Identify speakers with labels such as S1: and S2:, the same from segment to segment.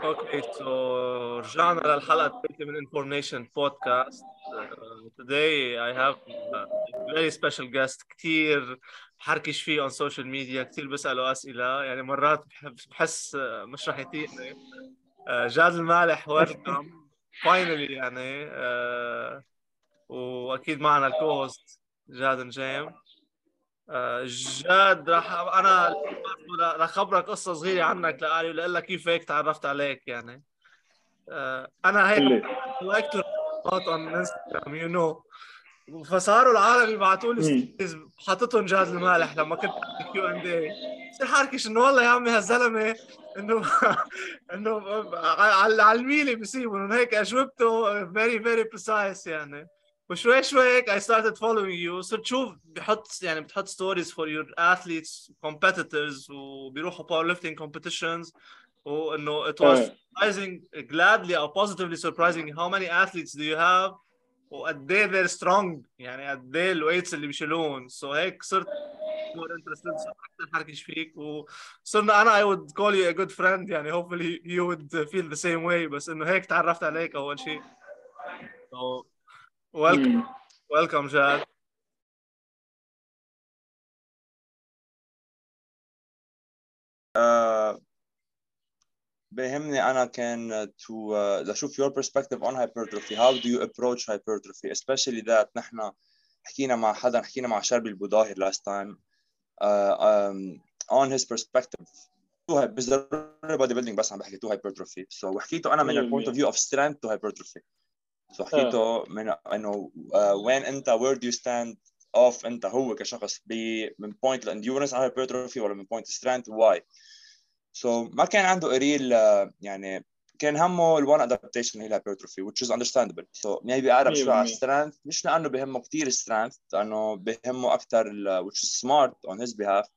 S1: أوكي سو رجعنا للحلقة الثالثة من انفورميشن بودكاست I have a very special guest. كثير بحركش فيه on social media كثير بسأله أسئلة. يعني مرات بحس مش رح يطيقني uh, جاد المالح ويلكم فاينلي يعني uh, وأكيد معنا الكوست جاد نجيم. uh, جاد راح أنا راح اخبرك قصة صغيرة عنك لقالي ولاقول لك كيف هيك تعرفت عليك يعني. أنا هيك لايك تو اون انستغرام يو نو فصاروا العالم يبعثوا لي حاططهم جاد المالح لما كنت كيو اند اي بصير حركش إنه والله يا عمي هالزلمة إنه إنه على الميلي بصيبهم هيك أجوبته فيري فيري بريسايس يعني. وشوي شوي هيك I started following you صرت تشوف بحط يعني بتحط stories for your athletes competitors وبيروحوا powerlifting competitions وانه it was surprising gladly or positively surprising how many athletes do you have وقد ايه they're strong يعني قد ايه الويتس اللي بيشيلون سو so هيك صرت more interested صرت اكثر حركش فيك وصرنا انا I would call you a good friend يعني hopefully you would feel the same way بس انه هيك تعرفت عليك اول شيء so welcome welcome جاد
S2: uh, بيهمني أنا كان to uh, لاشوف your perspective on hypertrophy how do you approach hypertrophy especially that نحن حكينا مع حدا حكينا مع شربي البوداهر last time uh, um, on his perspective to بس ضروري body building بس عم بحكي to hypertrophy so وحكيته أنا من point of view of strength to hypertrophy so حكيته من إنه uh, when أنت where do you stand off أنت هو كشخص من point الانديورنس على hypertrophy ولا من point strength why so ما كان عنده ريل يعني كان همه الوان ادابتيشن هي الهايبرتروفي which is understandable. So maybe اقرب شوي على strength. مش لأنه بهمه كثير strength لأنه بهمه أكثر which is smart on his behalf.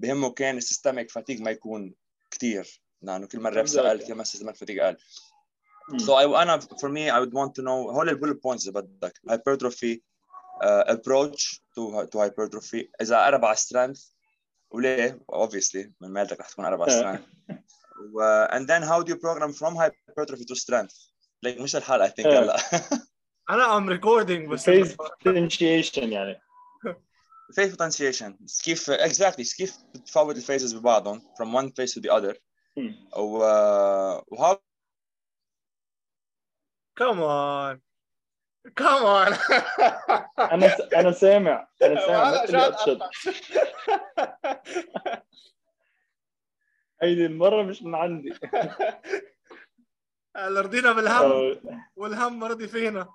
S2: بهمه كان السيستميك فاتيج ما يكون كثير لأنه كل مرة سال كل ما السيستميك فاتيج قال so I, انا for me I would want to know هول البولت بوينتس اذا بدك hypertrophy uh, approach to to hypertrophy اذا قرب على strength وليه؟ obviously من مالتك رح تكون أربع strength و and then how do you program from hypertrophy to strength like مش الحلقة I think هلا
S1: انا I'm recording بس
S3: phase potentiation يعني
S2: phase potentiation كيف exactly كيف بتفوت الفيزز ببعضهم from one phase to the other و و how
S1: come on. Come on.
S3: أنا س... أنا سامع أنا سامع هيدي المرة مش من عندي.
S1: رضينا بالهم. والهم رضي فينا.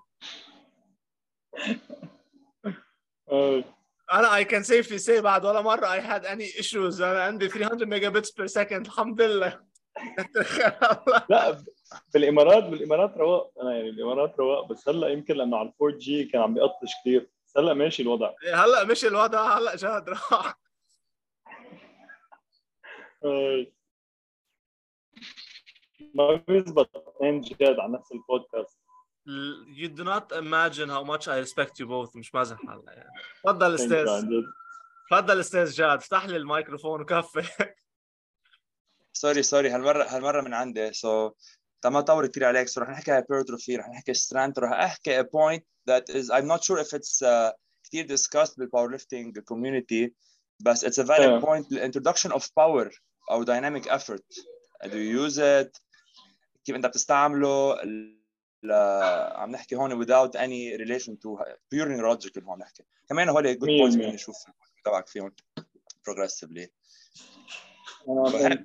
S1: أنا I can safely say بعد ولا مرة I had any issues. أنا عندي 300 ميجا بتس بير سكند الحمد لله.
S3: لا بالامارات بالإمارات رواق. أنا يعني الإمارات رواق بس هلأ يمكن لأنه على 4 جي كان عم بيقطش كثير بس هلأ ماشي الوضع.
S1: هلأ مشي الوضع. هلأ جاد راح.
S3: ما بيزبط. اثنين جاد على نفس البودكاست.
S1: You do not imagine how much I respect you both. مش مازح هلأ يعني. تفضل أستاذ. تفضل أستاذ جاد. افتح لي الميكروفون وكفي.
S2: سوري سوري هالمره هالمرة من عندي. سو so, ما طور كثير عليك سو رح نحكي هايبرتروفي رح نحكي سترينث رح احكي a point that is I'm not sure if it's uh, كثير discussed بالpowerlifting community بس it's a valid yeah. point the introduction of power أو dynamic effort do you use it كيف انت بتستعمله لا عم نحكي هون without any relation to pure neurological هون نحكي كمان هول good points بدنا نشوف تبعك فيهم progressively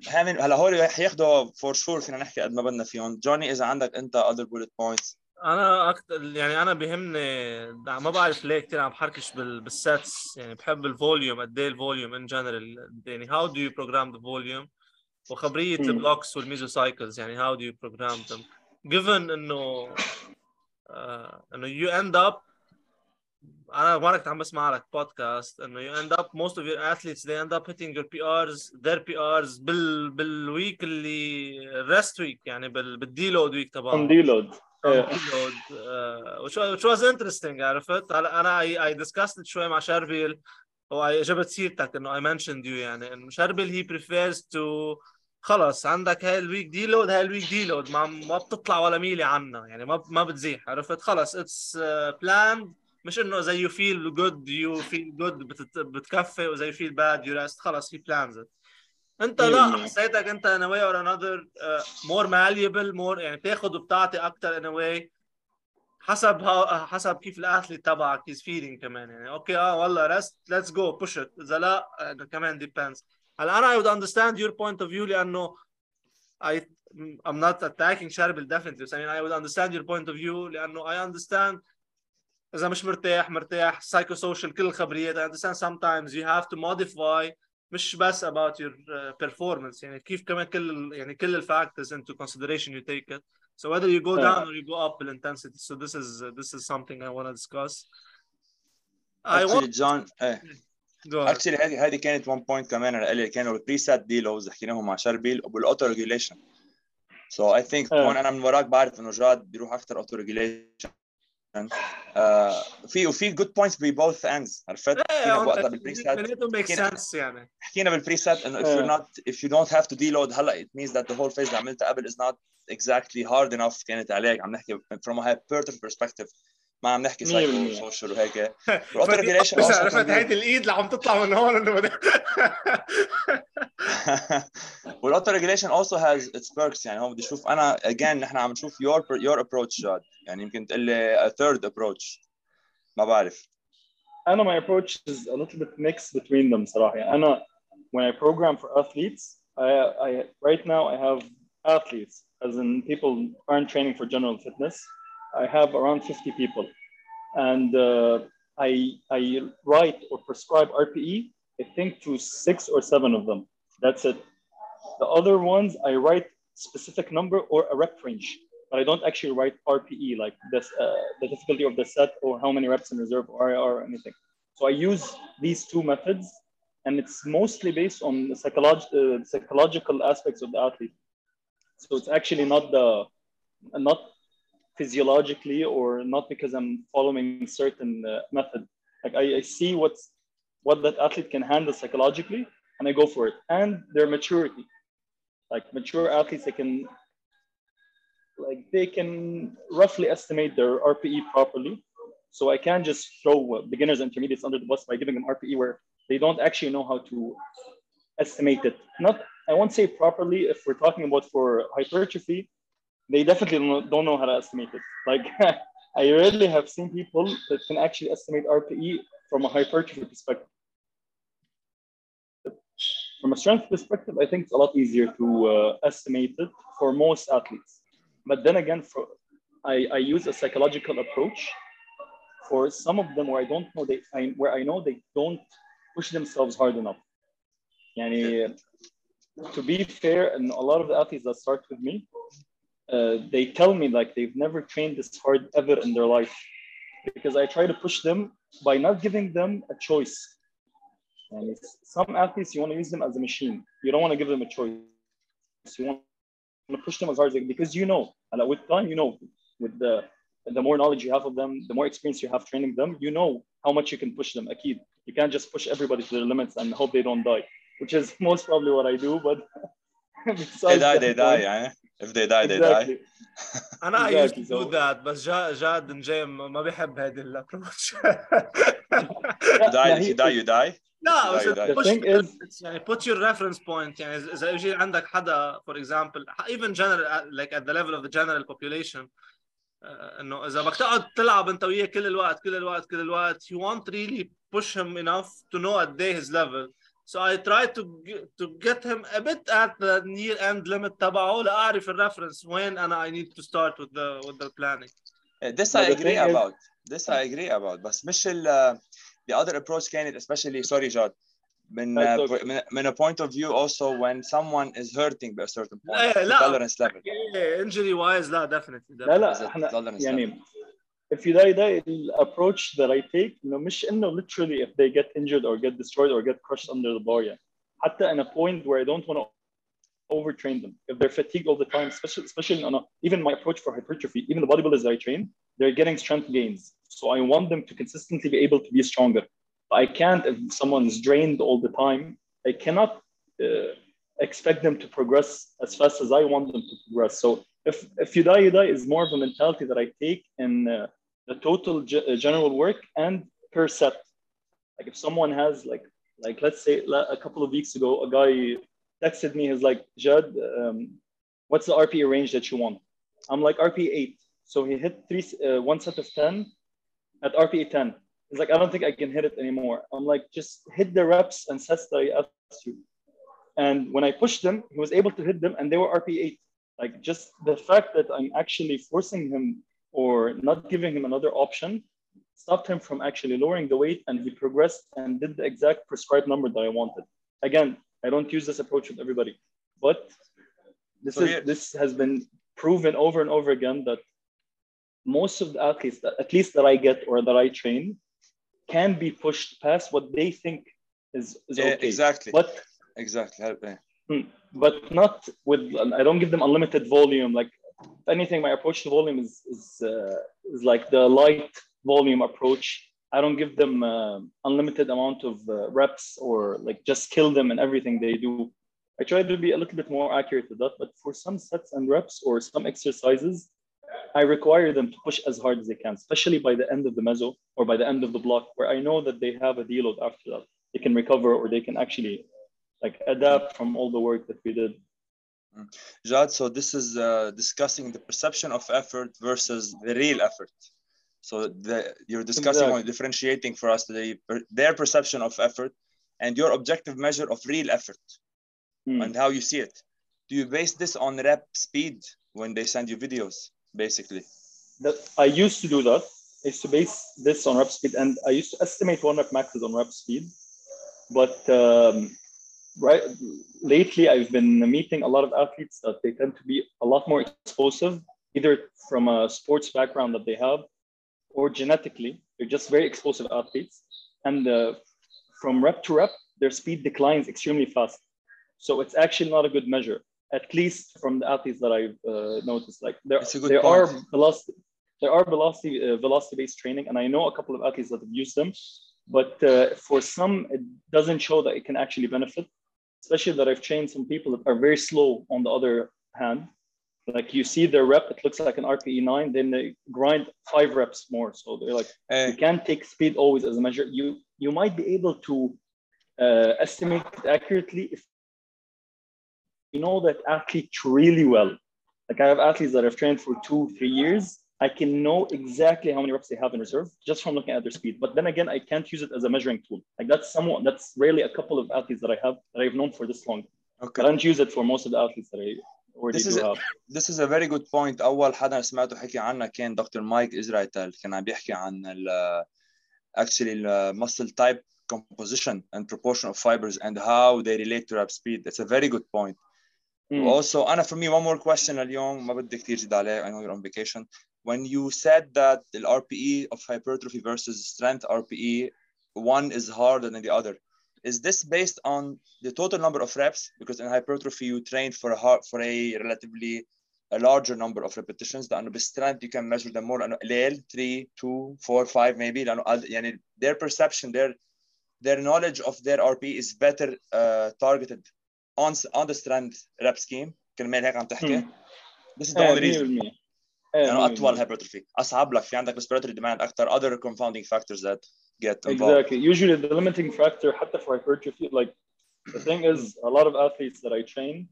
S2: هلا هول حياخذوا فور شور فينا نحكي قد ما بدنا فيهم. جوني إذا عندك أنت other bullet points.
S1: أنا أكثر يعني أنا بهمني ما بعرف ليه كثير عم بحركش بالسيتس يعني بحب الفوليوم قد إيه الفوليوم ان جنرال يعني هاو دو يو بروجرام ذا فوليوم وخبرية البلوكس والميزو سايكلز يعني هاو دو يو بروجرام them given إنه uh, إنه you end up أنا مرة كنت عم بسمع لك بودكاست إنه you end up most of your athletes they end up hitting your PRs their PRs بال بالويك اللي rest week يعني بال بالديلود ويك تبعهم.
S3: ديلود
S1: ديلود which, was interesting عرفت؟ هلا أنا I, I discussed it شوي مع شربيل هو جبت سيرتك إنه I mentioned you يعني إنه شربيل he prefers to خلص عندك هاي الويك دي لود هاي الويك دي لود ما ما بتطلع ولا ميلي عنا يعني ما ما بتزيح عرفت؟ خلص اتس بلاند مش إنه زي يو فيل جود يو فيل جود بتكفي وزي يو فيل باد يو ريست خلص هي بلانز انت لا حسيتك انت way or another uh, more malleable more يعني بتاخذ وبتعطي أكثر in a way حسب ها حسب كيف الاثليت تبعك هيز فيلينج كمان. يعني أوكي آه والله ريست ليتس جو بوش ات إذا لا كمان ديبيندز هلا أنا I would understand your point of view لأنه I I'm not attacking شربل definitely بس I mean I would understand your point of view لأنه I understand اذا مش مرتاح مرتاح سايكو سوشيال كل الخبريات I understand sometimes you have to modify مش بس about your uh, performance يعني كيف كمان كل يعني كل الفاكتورز into consideration you take it so whether you go down or you go up in intensity so this is uh, this is something I want to discuss I
S2: Actually,
S1: want
S2: John, ايه
S1: go ahead.
S2: اكشلي هذه هذه كانت 1 بوينت كمان انا اللي كانوا البريسيت ديلوز حكيناهم مع شربيل وبالاوتو ريجوليشن سو اي ثينك
S3: آه.
S2: هون انا من وراك بعرف انه جاد بيروح اكثر اوتو ريجوليشن في وفي جود بوينتس ببوث اندز عرفت؟ حكينا وقتها بالبريسيت
S1: اثنيناتهم make
S2: كده.
S1: sense يعني
S2: حكينا بالبريسيت انه if
S3: آه.
S2: you're not if you don't have to deload هلا it means that the whole phase اللي عملتها قبل is not exactly hard enough كانت عليك عم نحكي from a hypertrophy perspective ما عم نحكي سايكو وسوشيال وهيك. الاوتو ريجيليشن
S1: بس رفعت هيدي الإيد اللي عم تطلع من هون إنه بدك
S2: والاوتو ريجيليشن اوسو هاز اتس بيركس يعني هون بدي أشوف. أنا اجين نحن عم نشوف يور يور ابروتش جاد يعني يمكن تقول لي ثيرد ابروتش ما بعرف.
S3: أنا ماي ابروتش از ا ليتل بيت ميكس بتوين ذم صراحة. يعني أنا when i program for athletes i i right now i have athletes as in people aren't training for general fitness. I have around 50 people and uh, I I write or prescribe RPE I think to six or seven of them that's it the other ones I write specific number or a rep range but I don't actually write RPE like this, uh, the difficulty of the set or how many reps in reserve or or anything. So I use these two methods, and it's mostly based on the psycholog- uh, psychological aspects of the athlete. So it's actually not the not physiologically or not because I'm following certain uh, method. Like I, I see what's what that athlete can handle psychologically, and I go for it, and their maturity. Like mature athletes, they can like they can roughly estimate their RPE properly. So I can't just throw uh, beginners and intermediates under the bus by giving them RPE where they don't actually know how to estimate it. Not, I won't say properly if we're talking about for hypertrophy, they definitely don't know- how to estimate it. Like I rarely have seen people that can actually estimate RPE from a hypertrophy perspective. From a strength perspective, I think it's a lot easier to uh, estimate it for most athletes. But then again, for I, I use a psychological approach for some of them where I don't know they I, where I know they don't push themselves hard enough. Yani, to be fair, and a lot of the athletes that start with me, uh, they tell me like they've never trained this hard ever in their life because I try to push them by not giving them a choice. And some athletes, you want to use them as a machine. You don't want to give them a choice. You want to push them as hard as they, because you know, and with time, you know, with the the more knowledge you have of them, the more experience you have training them, you know how much you can push them. Akid, you can't just push everybody to their limits and hope they don't die, which is most probably what I do. But
S2: they die, they die. Yeah. If they die they die
S3: exactly.
S1: أنا I used to do that بس جا جاد نجيم ما بيحب هذه الابروتش
S2: die if you die you die
S1: لا بس يعني put your reference point يعني إذا- اذا يجي عندك حدا for example even general like at the level of the general population آه، انه اذا بدك تقعد تلعب انت وياه كل الوقت كل الوقت كل الوقت you want really push him enough to know at day his level so I try to g- to get him a bit at the near end limit تبعه لاعرف الريفرنس وين انا I need to start with the with the planning
S2: this
S3: But
S2: I
S3: the
S2: agree
S3: thing is-
S2: about this I agree about بس مش ال the other approach كانت especially sorry جاد من
S3: That's
S2: uh,
S3: okay.
S2: من من a point of view also when someone is hurting by a certain point
S1: لا،
S2: the
S1: لا.
S2: tolerance level
S1: Yeah, injury wise لا definitely,
S3: لا
S1: definitely.
S2: Is it
S3: لا احنا
S2: tolerance level?
S3: يعني if you die die الابروach that I take انه مش انه literally if they get injured or get destroyed or get crushed under the bar يعني حتى in a point where I don't want to overtrain them if they're fatigued all the time especially especially on a, even my approach for hypertrophy even the bodybuilders I train they're getting strength gains so I want them to consistently be able to be stronger I can't if someone's drained all the time I cannot uh, expect them to progress as fast as I want them to progress. So if if you die, you die is more of a mentality that I take in uh, the total uh, general work and per set. Like if someone has like like let's say a couple of weeks ago, a guy texted me. He's like, Jad, um, what's the RPE range that you want? I'm like RPE eight. So he hit three uh, one set of ten at RPE ten. He's like, I don't think I can hit it anymore. I'm like, just hit the reps and sets that I asked you. And when I pushed him, he was able to hit them, and they were RPE eight. Like just the fact that I'm actually forcing him or not giving him another option stopped him from actually lowering the weight, and he progressed and did the exact prescribed number that I wanted. Again, I don't use this approach with everybody, but this
S2: So
S3: is
S2: here-
S3: this has been proven over and over again that most of the athletes at least that I get or that I train can be pushed past what they think is, is
S2: Yeah,
S3: okay.
S2: exactly.
S3: But
S2: Exactly. Hmm.
S3: But not with I don't give them unlimited volume. Like if anything, my approach to volume is is, uh, is like the light volume approach. I don't give them uh, unlimited amount of uh, reps or like just kill them and everything they do. I try to be a little bit more accurate with that, but for some sets and reps or some exercises, I require them to push as hard as they can, especially by the end of the meso or by the end of the block, where I know that they have a deload after that. They can recover or they can actually like adapt from all the work that we did.
S2: Jad, so this is uh, discussing the perception of effort versus the real effort. So the, you're discussing
S3: Exactly.
S2: or differentiating for us today their perception of effort and your objective measure of real effort
S3: Hmm.
S2: and how you see it. Do you base this on rep speed when they send you videos, basically?
S3: that I used to do that. I used to base this on rep speed, and I used to estimate one rep maxes on rep speed. But um, right lately, I've been meeting a lot of athletes that they tend to be a lot more explosive, either from a sports background that they have, or genetically, they're just very explosive athletes. And uh, from rep to rep, their speed declines extremely fast. So it's actually not a good measure, at least from the athletes that I've uh, noticed. Like there,
S2: It's a good
S3: there are velocity, there are velocity uh, velocity based training, and I know a couple of athletes that have used them. But uh, for some, it doesn't show that it can actually benefit. Especially that I've trained some people that are very slow on the other hand. Like you see their rep, it looks like an RPE nine, then they grind five reps more. So they're like,
S2: Eh,
S3: you can't take speed always as a measure. You you might be able to uh, estimate accurately if you know that athlete really well. Like I have athletes that I've trained for two, three years. I can know exactly how many reps they have in reserve just from looking at their speed. But then again, I can't use it as a measuring tool. Like that's somewhat that's really a couple of athletes that I have that I've known for this long.
S2: okay.
S3: But I don't use it for most of the athletes that I already
S2: This
S3: do
S2: is a-
S3: have.
S2: This is a very good point. أول حدا سمعته حكي عنها كان دكتور مايك إزرايتل كان عم بيحكي عن ال actually ال muscle type composition and proportion of fibers and how they relate to rep speed. That's a very good point.
S3: Hmm.
S2: Also, أنا for me one more question اليوم ما بدي كثير زيد عليه. I know you're on vacation. When you said that the RPE of hypertrophy versus strength RPE, one is harder than the other. Is this based on the total number of reps? Because in hypertrophy you train for a hard, for a relatively a larger number of repetitions لأنه بالstrength you can measure them more لأنه قليل 3 2 4 5 maybe لأنه قد- يعني their perception their their knowledge of their RPE is better uh, targeted on on the strength rep scheme كرمال هيك عم تحكي
S3: Hmm.
S2: this is the
S3: إيه،
S2: only reason
S3: 100%. إيه،
S2: لانه
S3: 100%.
S2: اطول hypertrophy اصعب لك في عندك respiratory demand اكثر other confounding factors that get involved
S3: Exactly. Usually the limiting factor, حتى for hypertrophy, like the thing is, a lot of athletes that I train,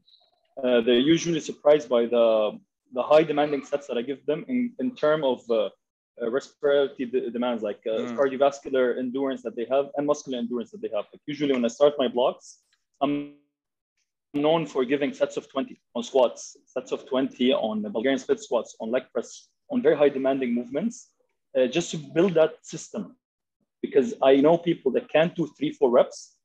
S3: uh, they're usually surprised by the the high demanding sets that I give them in in term of uh, uh, respiratory de- demands, like uh,
S2: Mm.
S3: cardiovascular endurance that they have and muscular endurance that they have. Like usually when I start my blocks, I'm known for giving sets of 20 on squats, sets of 20 on the Bulgarian split squats, on leg press, on very high demanding movements, uh, just to build that system. Because I know people that can't do three, four reps.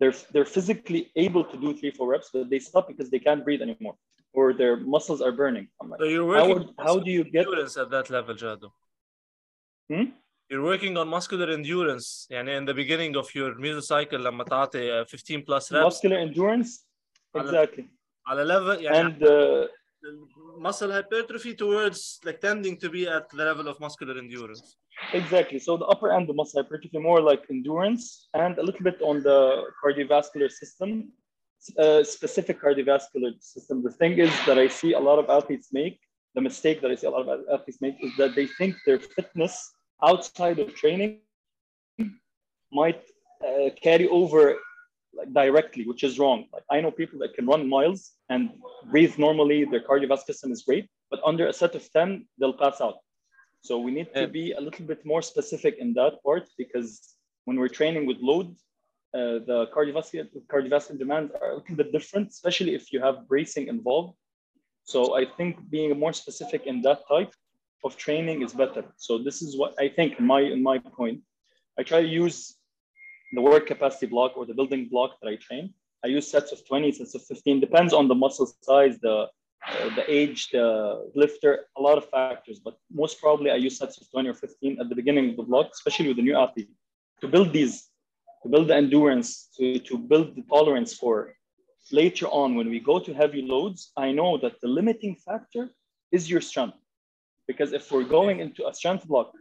S3: They're, they're physically able to do three, four reps, but they stop because they can't breathe anymore or their muscles are burning. I'm like,
S1: So you're
S3: how,
S1: working
S3: would- how do you get
S1: endurance at that level, Jado?
S3: Hmm?
S1: You're working on muscular endurance. يعني in the beginning of your mesocycle لما تعطي uh, 15 plus reps
S3: muscular endurance?
S1: على-
S3: Exactly.
S1: على level يعني
S3: And uh,
S1: muscle hypertrophy towards like tending to be at the level of muscular endurance.
S3: Exactly. So the upper end of muscle hypertrophy, more like endurance and a little bit on the cardiovascular system, uh, specific cardiovascular system. The thing is that I see a lot of athletes make, the mistake that I see a lot of athletes make is that they think their fitness outside of training might uh, carry over like directly, which is wrong. Like I know people that can run miles and breathe normally, their cardiovascular system is great, but under a set of 10, they'll pass out. So we need to be a little bit more specific in that part because when we're training with load, uh, the cardiovascular, cardiovascular demands are a little bit different, especially if you have bracing involved. So I think being more specific in that type of training is better. So this is what I think in my in my point. I try to use the work capacity block or the building block that I train. I use sets of 20, sets of 15, depends on the muscle size, the uh, the age, the lifter, a lot of factors. But most probably I use sets of 20 or 15 at the beginning of the block, especially with the new athlete, to build these, to build the endurance, to, to build the tolerance for later on when we go to heavy loads. I know that the limiting factor is your strength. Because if we're going into a strength block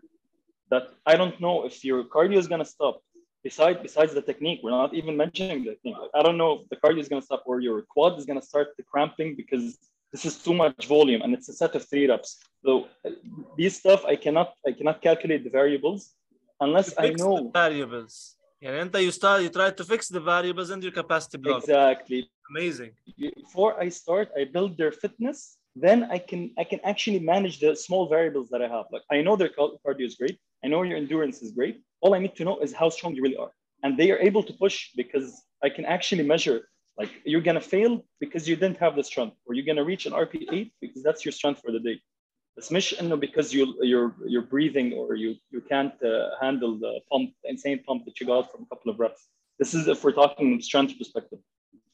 S3: that I don't know if your cardio is going to stop, besides besides the technique, we're not even mentioning the technique. Like, I don't know if the cardio is going to stop or your quad is going to start the cramping because this is too much volume and it's a set of three reps. So uh, these stuff I cannot I cannot calculate the variables unless I know
S1: variables. Yeah, and you start you try to fix the variables and your capacity block.
S3: Exactly.
S1: Amazing.
S3: Before I start, I build their fitness. Then I can I can actually manage the small variables that I have. Like I know their cardio is great. I know your endurance is great all I need to know is how strong you really are. And they are able to push because I can actually measure like you're gonna fail because you didn't have the strength, or you're gonna reach an RP8 because that's your strength for the day. It's mission because you you're you're breathing or you you can't uh, handle the pump, the insane pump that you got from a couple of reps. This is if we're talking strength perspective.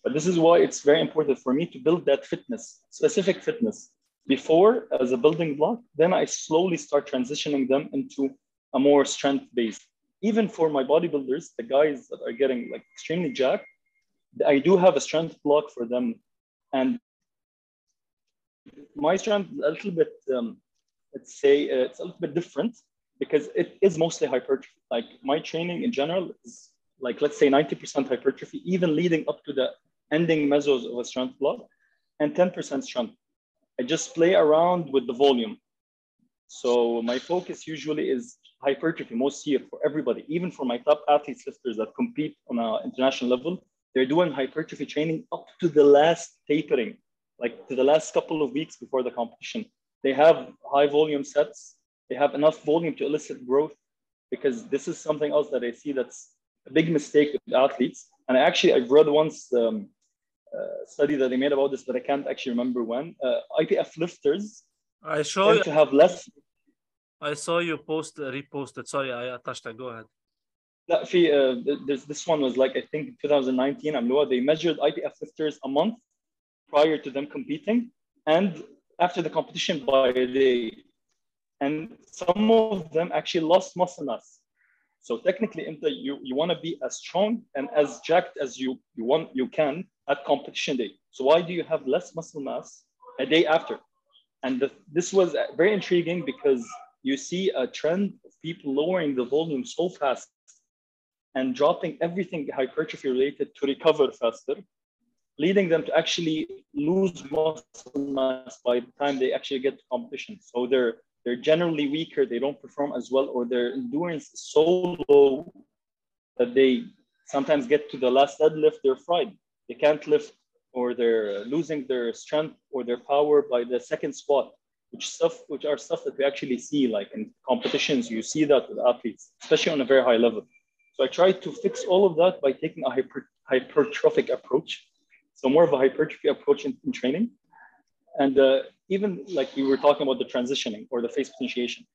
S3: But this is why it's very important for me to build that fitness, specific fitness, before as a building block. Then I slowly start transitioning them into a more strength based even for my bodybuilders, the guys that are getting like extremely jacked, I do have a strength block for them. And my strength a little bit, um, let's say, uh, it's a little bit different because it is mostly hypertrophy. Like my training in general is like, let's say 90% hypertrophy, even leading up to the ending mesos of a strength block and 10% strength. I just play around with the volume. So my focus usually is hypertrophy most year for everybody, even for my top athletes lifters that compete on an international level. They're doing hypertrophy training up to the last tapering, like to the last couple of weeks before the competition. They have high volume sets. They have enough volume to elicit growth because this is something else that I see that's a big mistake with athletes. And I actually, I've read once um, uh, study that they made about this, but I can't actually remember when. Uh, IPF lifters
S1: I show
S3: tend to have less.
S1: I saw you post reposted. Sorry, I touched that. Go ahead.
S3: لا في uh, there's this one was like I think 2019 عملوها they measured IPF lifters a month prior to them competing and after the competition by a day and some of them actually lost muscle mass so technically انت you you want to be as strong and as jacked as you you want you can at competition day so why do you have less muscle mass a day after and the, this was very intriguing because you see a trend of people lowering the volume so fast and dropping everything hypertrophy related to recover faster, leading them to actually lose muscle mass by the time they actually get to competition. So they're they're generally weaker, they don't perform as well, or their endurance is so low that they sometimes get to the last deadlift, they're fried. They can't lift, or they're losing their strength or their power by the second squat, which stuff which are stuff that we actually see like in competitions. You see that with athletes, especially on a very high level. So I try to fix all of that by taking a hyper, hypertrophic approach. So more of a hypertrophy approach in, in training. And uh, even like we were talking about the transitioning or the phase potentiation,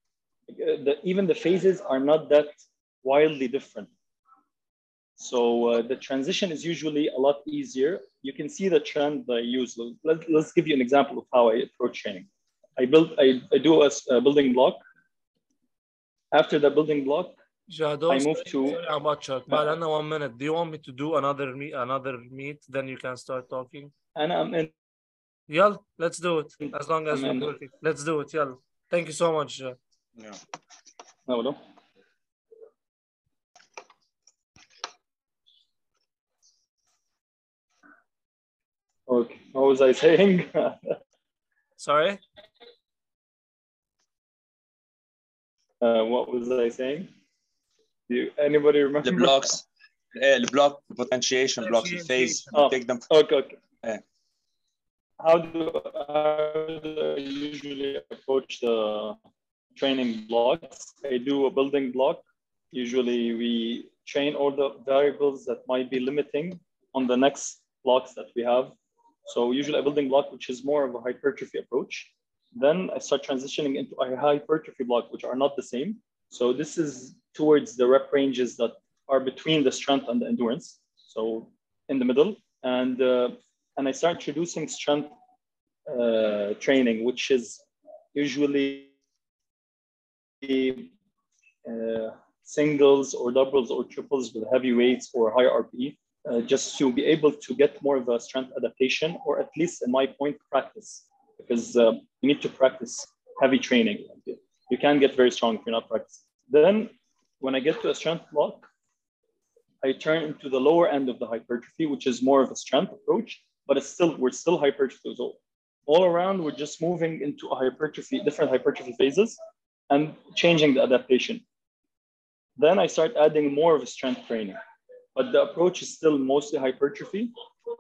S3: uh, the, even the phases are not that wildly different. So uh, the transition is usually a lot easier. You can see the trend that I use. Let, let's give you an example of how I approach training. I build, I, I do a, a building block. After the building block,
S1: Jado,
S3: I move to-
S1: sorry about Chuck, but I know one minute. Do you want me to do another meet, another meet? Then you can start talking.
S3: and I'm in
S1: Yalla, let's do it. As long as
S3: Amen.
S1: we're working. Let's do it. Yalla. Thank you so much.
S2: Yeah.
S3: no, no. Okay. What was I saying?
S1: Sorry?
S3: Uh, what was I saying? Do you, anybody remember?
S2: The blocks, uh, the block the potentiation blocks, the phase,
S3: Oh.
S2: take them.
S3: Okay, okay.
S2: Yeah.
S3: How do, how do I usually approach the training blocks? I do a building block. Usually we train all the variables that might be limiting on the next blocks that we have. So usually a building block, which is more of a hypertrophy approach. Then I start transitioning into a hypertrophy block, which are not the same. So this is towards the rep ranges that are between the strength and the endurance. So in the middle. And uh, and I start introducing strength uh, training, which is usually uh, singles or doubles or triples with heavy weights or higher RPE, uh, just to be able to get more of a strength adaptation, or at least in my point, practice, because uh, you need to practice heavy training. You can't get very strong if you're not practicing. Then, when I get to a strength block, I turn into the lower end of the hypertrophy, which is more of a strength approach, but it's still we're still hypertrophy well. All around, we're just moving into a hypertrophy, different hypertrophy phases, and changing the adaptation. Then I start adding more of a strength training, but the approach is still mostly hypertrophy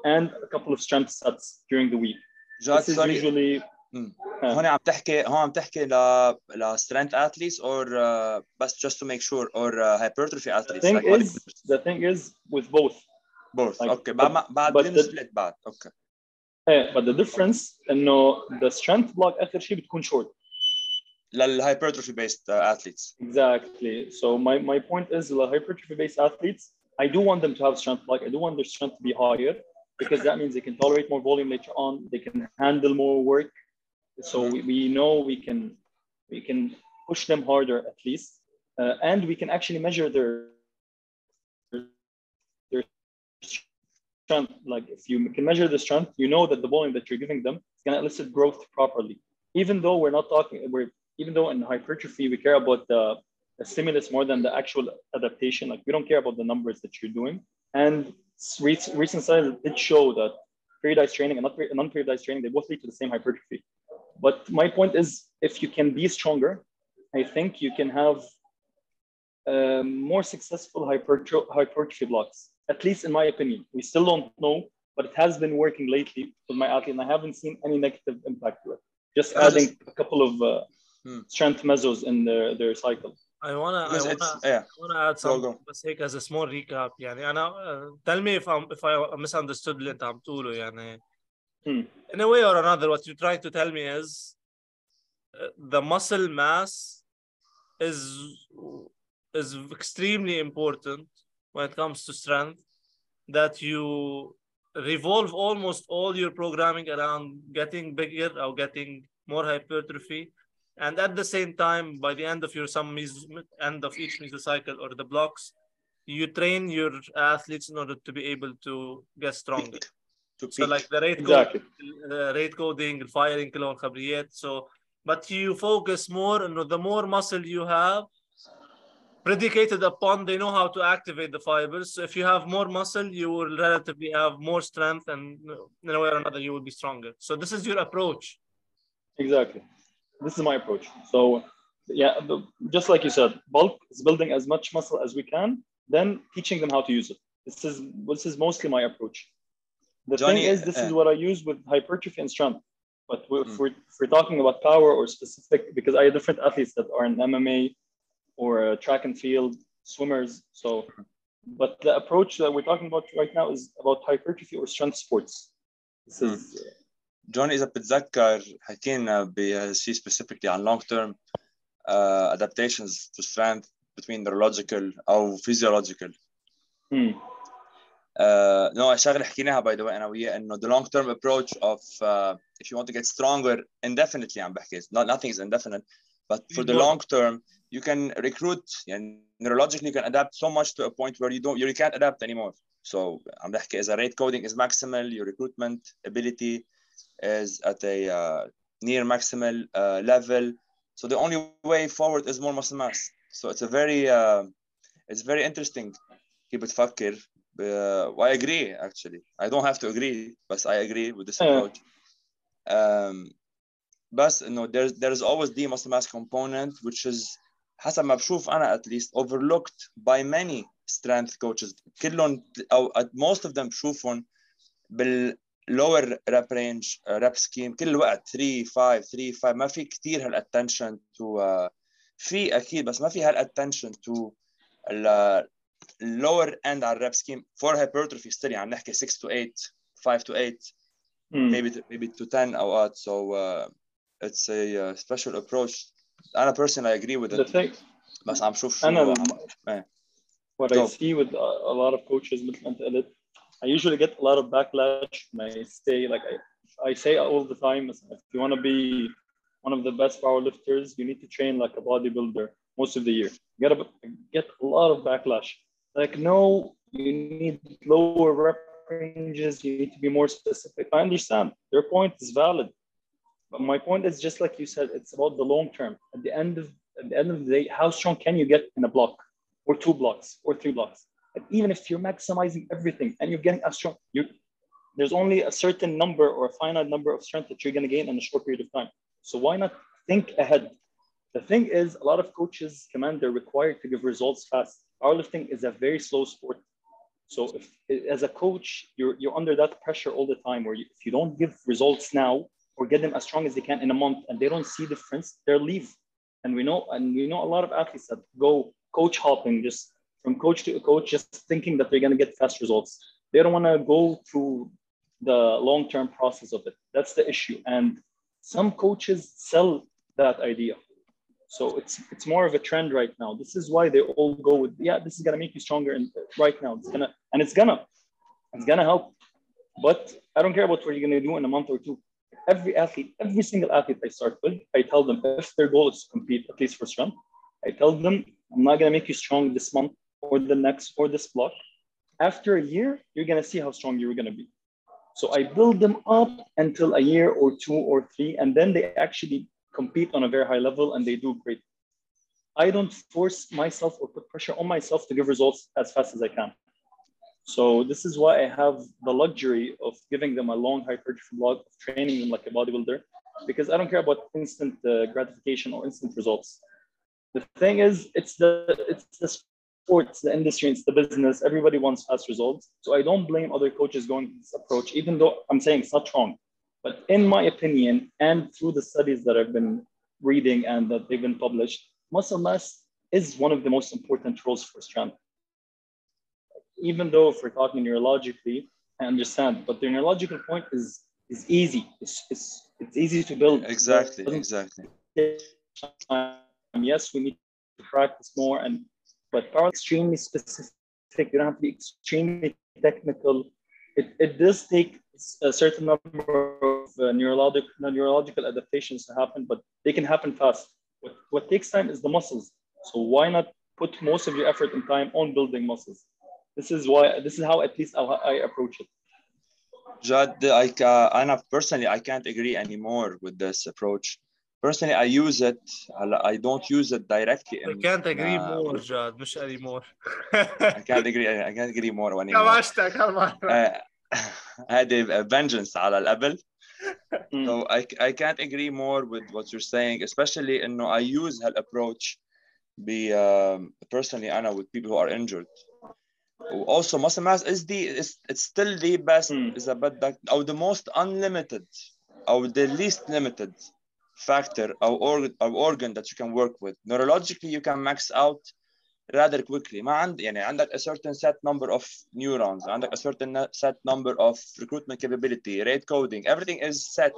S3: and a couple of strength sets during the week.
S2: جاد
S3: This is
S2: سوري
S3: usually
S2: هون عم تحكي هون عم تحكي ل ل strength athletes or uh, بس just to make sure or uh, hypertrophy
S3: the
S2: athletes
S3: thing
S2: like
S3: is
S2: bodybuilders?
S3: the thing is with both.
S2: both
S3: like-
S2: اوكي بعد ما- بعد
S3: but
S2: بدون
S3: the-
S2: split بعد اوكي
S3: Eh, but the difference انه the strength block اخر شيء بتكون short.
S2: للhypertrophy based uh, athletes
S3: Exactly. So my, my point is the hypertrophy based athletes, I do want them to have strength block. I do want their strength to be higher because that means they can tolerate more volume later on. They can handle more work. So we, we know we can we can push them harder at least. Uh, and we can actually measure their their strength. Like if you can measure the strength, you know that the volume that you're giving them is going to elicit growth properly. Even though we're not talking, we're even though in hypertrophy we care about the, the stimulus more than the actual adaptation. Like we don't care about the numbers that you're doing. And recent, studies did show that periodized training and non-periodized training they both lead to the same hypertrophy. But my point is, if you can be stronger, I think you can have um, more successful hypertro- hypertrophy blocks. At least in my opinion, we still don't know, but it has been working lately with my athlete, and I haven't seen any negative impact to it. Just adding a couple of uh,
S2: Hmm.
S3: strength mesos in their, their cycle.
S1: I wanna I
S2: because
S1: wanna
S2: it's yeah
S1: I wanna add
S2: Go,
S1: something
S2: go.
S1: بس هيك as a small recap يعني أنا uh, tell me if I'm if I misunderstood اللي أنت عم تقوله يعني
S3: Hmm.
S1: in a way or another what you're trying to tell me is uh, the muscle mass is is extremely important when it comes to strength that you revolve almost all your programming around getting bigger or getting more hypertrophy and at the same time, by the end of your some end of each mesocycle or the blocks, you train your athletes in order to be able to get stronger.
S2: To
S1: so like the rate
S3: exactly.
S1: uh, rate coding, firing, kilon khabriyat. So, but you focus more, and the more muscle you have, predicated upon they know how to activate the fibers. So if you have more muscle, you will relatively have more strength, and uh, in a way or another, you will be stronger. So this is your approach.
S3: Exactly. This is my approach. So, yeah, just like you said, bulk is building as much muscle as we can, then teaching them how to use it. This is this is mostly my approach. The
S2: Johnny,
S3: thing is, this is
S2: uh,
S3: what I use with hypertrophy and strength. But we- if,
S2: Mm.
S3: we're, if we're talking about power or specific, because I have different athletes that are in MMA or uh, track and field, swimmers. So, but the approach that we're talking about right now is about hypertrophy or strength sports. This is
S2: جون اذا بتتذكر حكينا بشيء specifically عن long term uh, adaptations to strength between neurological او physiological
S3: hmm,
S2: uh, no شغله حكيناها by the way انا وياه انه the long term approach of uh, if you want to get stronger indefinitely عم بحكي not, nothing is indefinite but for the
S1: More.
S2: long term you can recruit يعني neurologically you can adapt so much to a point where you don't you can't adapt anymore so عم بحكي اذا rate coding is maximal your recruitment ability is at a uh, near maximal uh, level so the only way forward is more muscle mass so it's a very uh, it's very interesting كيف بتفكر uh, I agree actually I don't have to agree but I agree with this
S3: Yeah.
S2: approach um, بس انه there's there's always the muscle mass component which is حسب ما بشوف انا at least overlooked by many strength coaches كلهم او at most of them بشوفهم بال lower rep range uh, rep scheme كل الوقت 3 5 3 5 ما في كثير هالاتنشن to uh, في أكيد بس ما في هالاتنشن to ال lower end على الرep scheme for hypertrophy still يعني نحكي 6 to 8 5 to 8
S3: Hmm.
S2: maybe to, maybe to 10 اوقات so uh, it's a uh, special approach أنا personally agree with it
S3: thing,
S2: بس عم شوف شو عم- إيه.
S3: what. I see with a, lot of coaches مثل ما أنت قلت I usually get a lot of backlash when I say like I, I say all the time if you want to be one of the best powerlifters you need to train like a bodybuilder most of the year. You get a, get a lot of backlash. Like no you need lower rep ranges you need to be more specific. I understand their point is valid but my point is just like you said it's about the long term. At the end of at the end of the day how strong can you get in a block or two blocks or three blocks even if you're maximizing everything and you're getting as strong you there's only a certain number or a finite number of strength that you're going to gain in a short period of time. So why not think ahead? The thing is a lot of coaches command they're required to give results fast. Powerlifting is a very slow sport. So if as a coach you're you're under that pressure all the time where you, if you don't give results now or get them as strong as they can in a month and they don't see difference they'll leave. And we know and we know a lot of athletes that go coach hopping just from coach to coach just thinking that they're going to get fast results. They don't want to go through the long-term process of it. That's the issue. And some coaches sell that idea. So it's it's more of a trend right now. This is why they all go with yeah this is going to make you stronger and right now. It's gonna and it's gonna it's gonna help. But i don't care about what you're going to do in a month or two. Every athlete every single athlete i start with i tell them if their goal is to compete at least for strength i tell them i'm not going to make you strong this month or the next or this block after a year you're to see how strong you're to be. So i build them up until a year or two or three and then they actually compete on a very high level and they do great. I don't force myself or put pressure on myself to give results as fast as i can. So this is why I have the luxury of giving them a long hypertrophy block, of training them like a bodybuilder, because I don't care about instant uh, gratification or instant results. The thing is, it's the it's the sport, it's the industry, it's the business. Everybody wants fast results. So I don't blame other coaches going this approach, even though I'm saying it's not wrong. But in my opinion, and through the studies that I've been reading and that they've been published, muscle mass is one of the most important roles for strength even though if we're talking neurologically, I understand, but the neurological point is is easy. It's it's, it's easy to build.
S2: exactly exactly.
S3: Yes, we need to practice more, and but are extremely specific. You don't have to be extremely technical. It, it does take a certain number of uh, neurologic, neurological adaptations to happen, but they can happen fast. What, what takes time is the muscles. So why not put most of your effort and time on building muscles? This is why. This is how at least I, I approach it.
S2: Jad, I, uh, Anna, personally, I can't agree anymore with this approach Personally, I use it. هلا I don't use it directly.
S1: I
S2: in-
S1: can't agree
S2: uh,
S1: more جاد مش anymore
S2: I can't agree. I can't agree more anymore.
S1: كماشتك هالمرة
S2: آه، هذه vengeance على القبل.
S3: Mm.
S2: So I, I can't agree more with what you're saying, especially إنه I use هالapproach be um, personally أنا with people who are injured. Also, muscle mass is the is it's still the best
S3: Mm.
S2: إذا بدك أو the most unlimited أو the least limited factor أو organ أو organ that you can work with. Neurologically, you can max out rather quickly. ما عند يعني عندك a certain set number of neurons, عندك a certain set number of recruitment capability, rate coding, everything is set.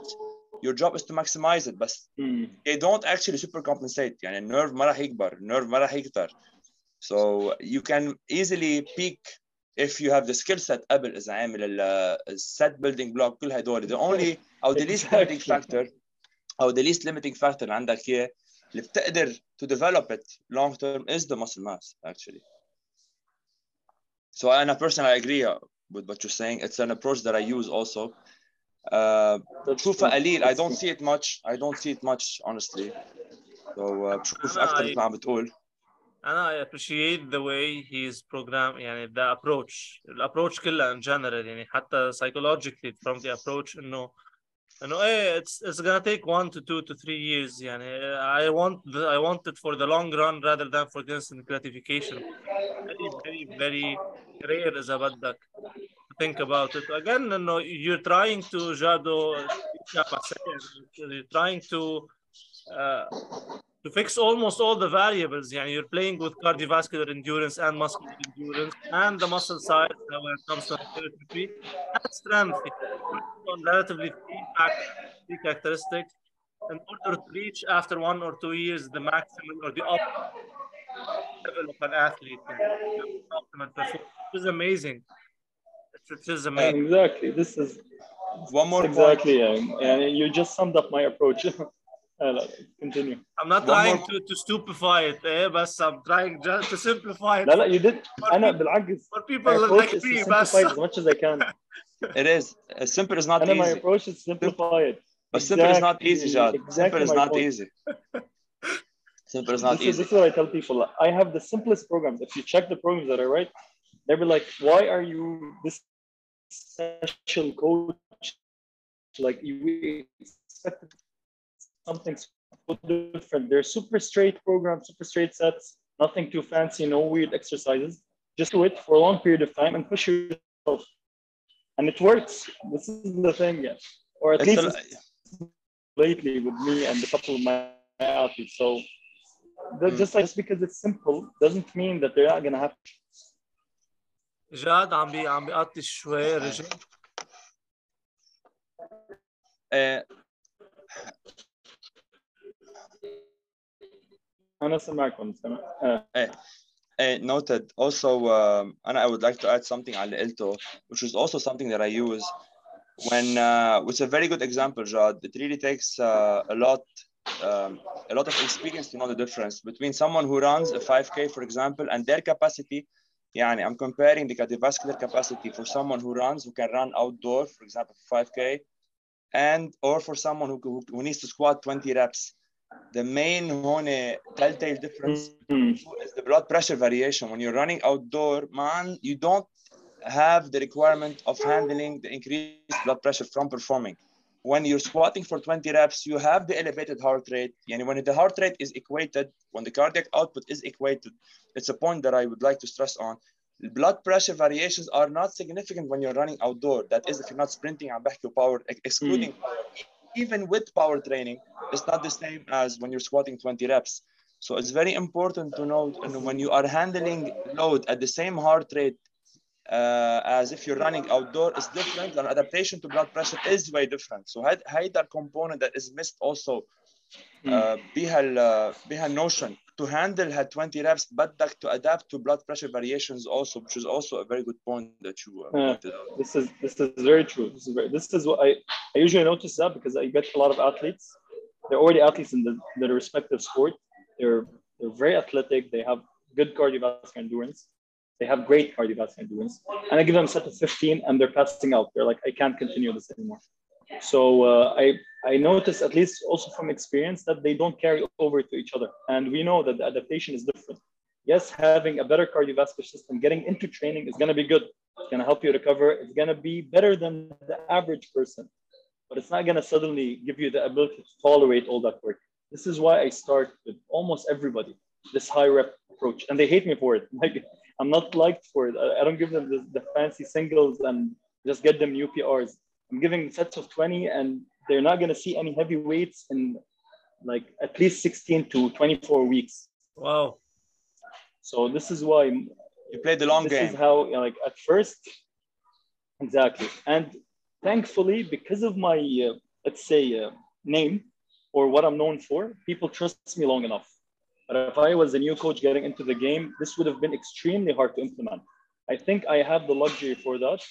S2: Your job is to maximize it, but
S3: Mm.
S2: they don't actually super compensate. يعني النيرف ما راح يكبر، النيرف ما راح يكتر. So you can easily peak if you have the skill set قبل إذا عامل ال set building block كل هدول. The only أو the least limiting
S3: Exactly.
S2: factor أو the least limiting factor اللي عندك إياه اللي بتقدر to develop it long term is the muscle mass actually. So أنا personally agree with what you're saying. It's an approach that I use also. Uh,
S3: That's
S2: بشوفها
S3: true.
S2: قليل. I
S3: That's
S2: don't
S3: true.
S2: see it much. I don't see it much honestly. So uh, بشوف
S1: أنا
S2: أكثر
S1: I-
S2: مثل ما عم بتقول.
S1: and I appreciate the way he's programmed يعني the approach الapproach كلها in general يعني حتى psychologically from the approach انه انه ايه it's it's gonna take one to two to three years يعني I want the, I want it for the long run rather than for the instant gratification very very very rare إذا بدك think about it again انه you're trying to جادو you're trying to uh, to fix almost all the variables. Yeah, you're playing with cardiovascular endurance and muscular endurance and the muscle size uh, when it comes to hypertrophy and strength on relatively key characteristics in order to reach after one or two years the maximum or the optimal level of an athlete. Optimal performance. It is amazing. It is amazing.
S3: Exactly. This is
S2: one more
S3: exactly. Yeah. And you just summed up my approach. continue.
S1: I'm not trying to, to stupefy it, eh? But I'm trying just to simplify it.
S3: لا لا you did. أنا بالعكس.
S1: For people like me, بس.
S3: as much as I can.
S2: It is. Simple is not
S3: أنا
S2: easy.
S3: my approach is simplify it.
S2: But simple is not easy, Jad.
S3: Exactly
S2: simple is
S3: my
S2: not
S3: point.
S2: easy. simple is not
S3: this, is,
S2: easy.
S3: this is what I tell people. I have the simplest programs. If you check the programs that I write, they'll be like, why are you this special coach? Like you expected something so different. They're super straight programs, super straight sets, nothing too fancy, no weird exercises. Just do it for a long period of time and push yourself. And it works. This is the thing, yeah. Or at
S2: It's
S3: least
S2: a-
S3: it's lately with me and a couple of my athletes. So that
S2: Mm.
S3: just like just because it's simple doesn't mean that they're not gonna have
S1: جاد عم بي عم بيقطش شوي رجع
S2: Uh,
S3: انا سمعكم سمع آه.
S2: uh, noted. Also, um, and I would like to add something على قلته, which is also something that I use when, uh, which is a very good example, Jad. It really takes uh, a lot, um, a lot of experience to know the difference between someone who runs a 5K, for example, and their capacity. يعني I'm comparing the cardiovascular capacity for someone who runs, who can run outdoor, for example, 5K, and or for someone who, who, who needs to squat 20 reps. The main هون telltale difference
S3: Mm.
S2: is the blood pressure variation. When you're running outdoor, man, you don't have the requirement of handling the increased blood pressure from performing. When you're squatting for 20 reps, you have the elevated heart rate. And when the heart rate is equated, when the cardiac output is equated, it's a point that I would like to stress on. Blood pressure variations are not significant when you're running outdoor. That is, if you're not sprinting and back to power, ex- excluding power. Even with power training, it's not the same as when you're squatting 20 reps. So it's very important to note you know, when you are handling load at the same heart rate uh, as if you're running outdoor is different and adaptation to blood pressure is way different. So هيدا هيدا component that is missed also uh, بها ال- بها notion to handle her 20 reps, but like to adapt to blood pressure variations also, which is also a very good point that you uh,
S3: This is this is very true. This is very, this is what I, I usually notice that because I get a lot of athletes. They're already athletes in the, their respective sport. They're they're very athletic. They have good cardiovascular endurance. They have great cardiovascular endurance. And I give them a set of 15 and they're passing out. They're like, I can't continue this anymore. So uh, I I notice at least also from experience that they don't carry over to each other. And we know that the adaptation is different. Yes, having a better cardiovascular system, getting into training is going to be good. It's going to help you recover. It's going to be better than the average person, but it's not going to suddenly give you the ability to tolerate all that work. This is why I start with almost everybody this high rep approach, and they hate me for it. Like I'm not liked for it. I I don't give them the, the fancy singles and just get them new PRs. I'm giving sets of 20, and they're not going to see any heavy weights in like at least 16 to 24 weeks.
S1: Wow.
S3: So this is why
S2: You play the long
S3: this
S2: game.
S3: is how like at first exactly and thankfully because of my uh, let's say uh, name or what i'm known for people trust me long enough but if i was a new coach getting into the game this would have been extremely hard to implement i think i have the luxury for that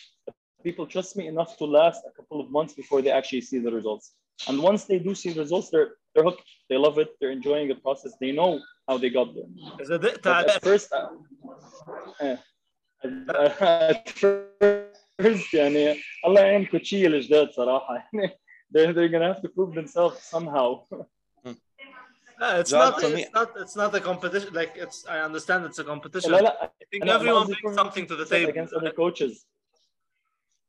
S3: people trust me enough to last a couple of months before they actually see the results and once they do see the results they're they're hooked they love it they're enjoying the process they know how they got there
S1: إذا دقت
S3: but
S1: على
S3: at first uh, uh, at first يعني الله يعين كوتشية الجداد صراحة يعني they're, they're gonna have to prove themselves somehow
S1: Uh, it's
S2: Jad,
S1: not.
S2: for
S1: It's
S2: me-
S1: not. It's not a competition. Like it's. I understand it's a competition.
S3: لا لا
S1: I think
S3: أنا
S1: everyone
S3: قصدي
S1: brings
S3: for-
S1: something to the
S3: for
S1: table.
S3: against other coaches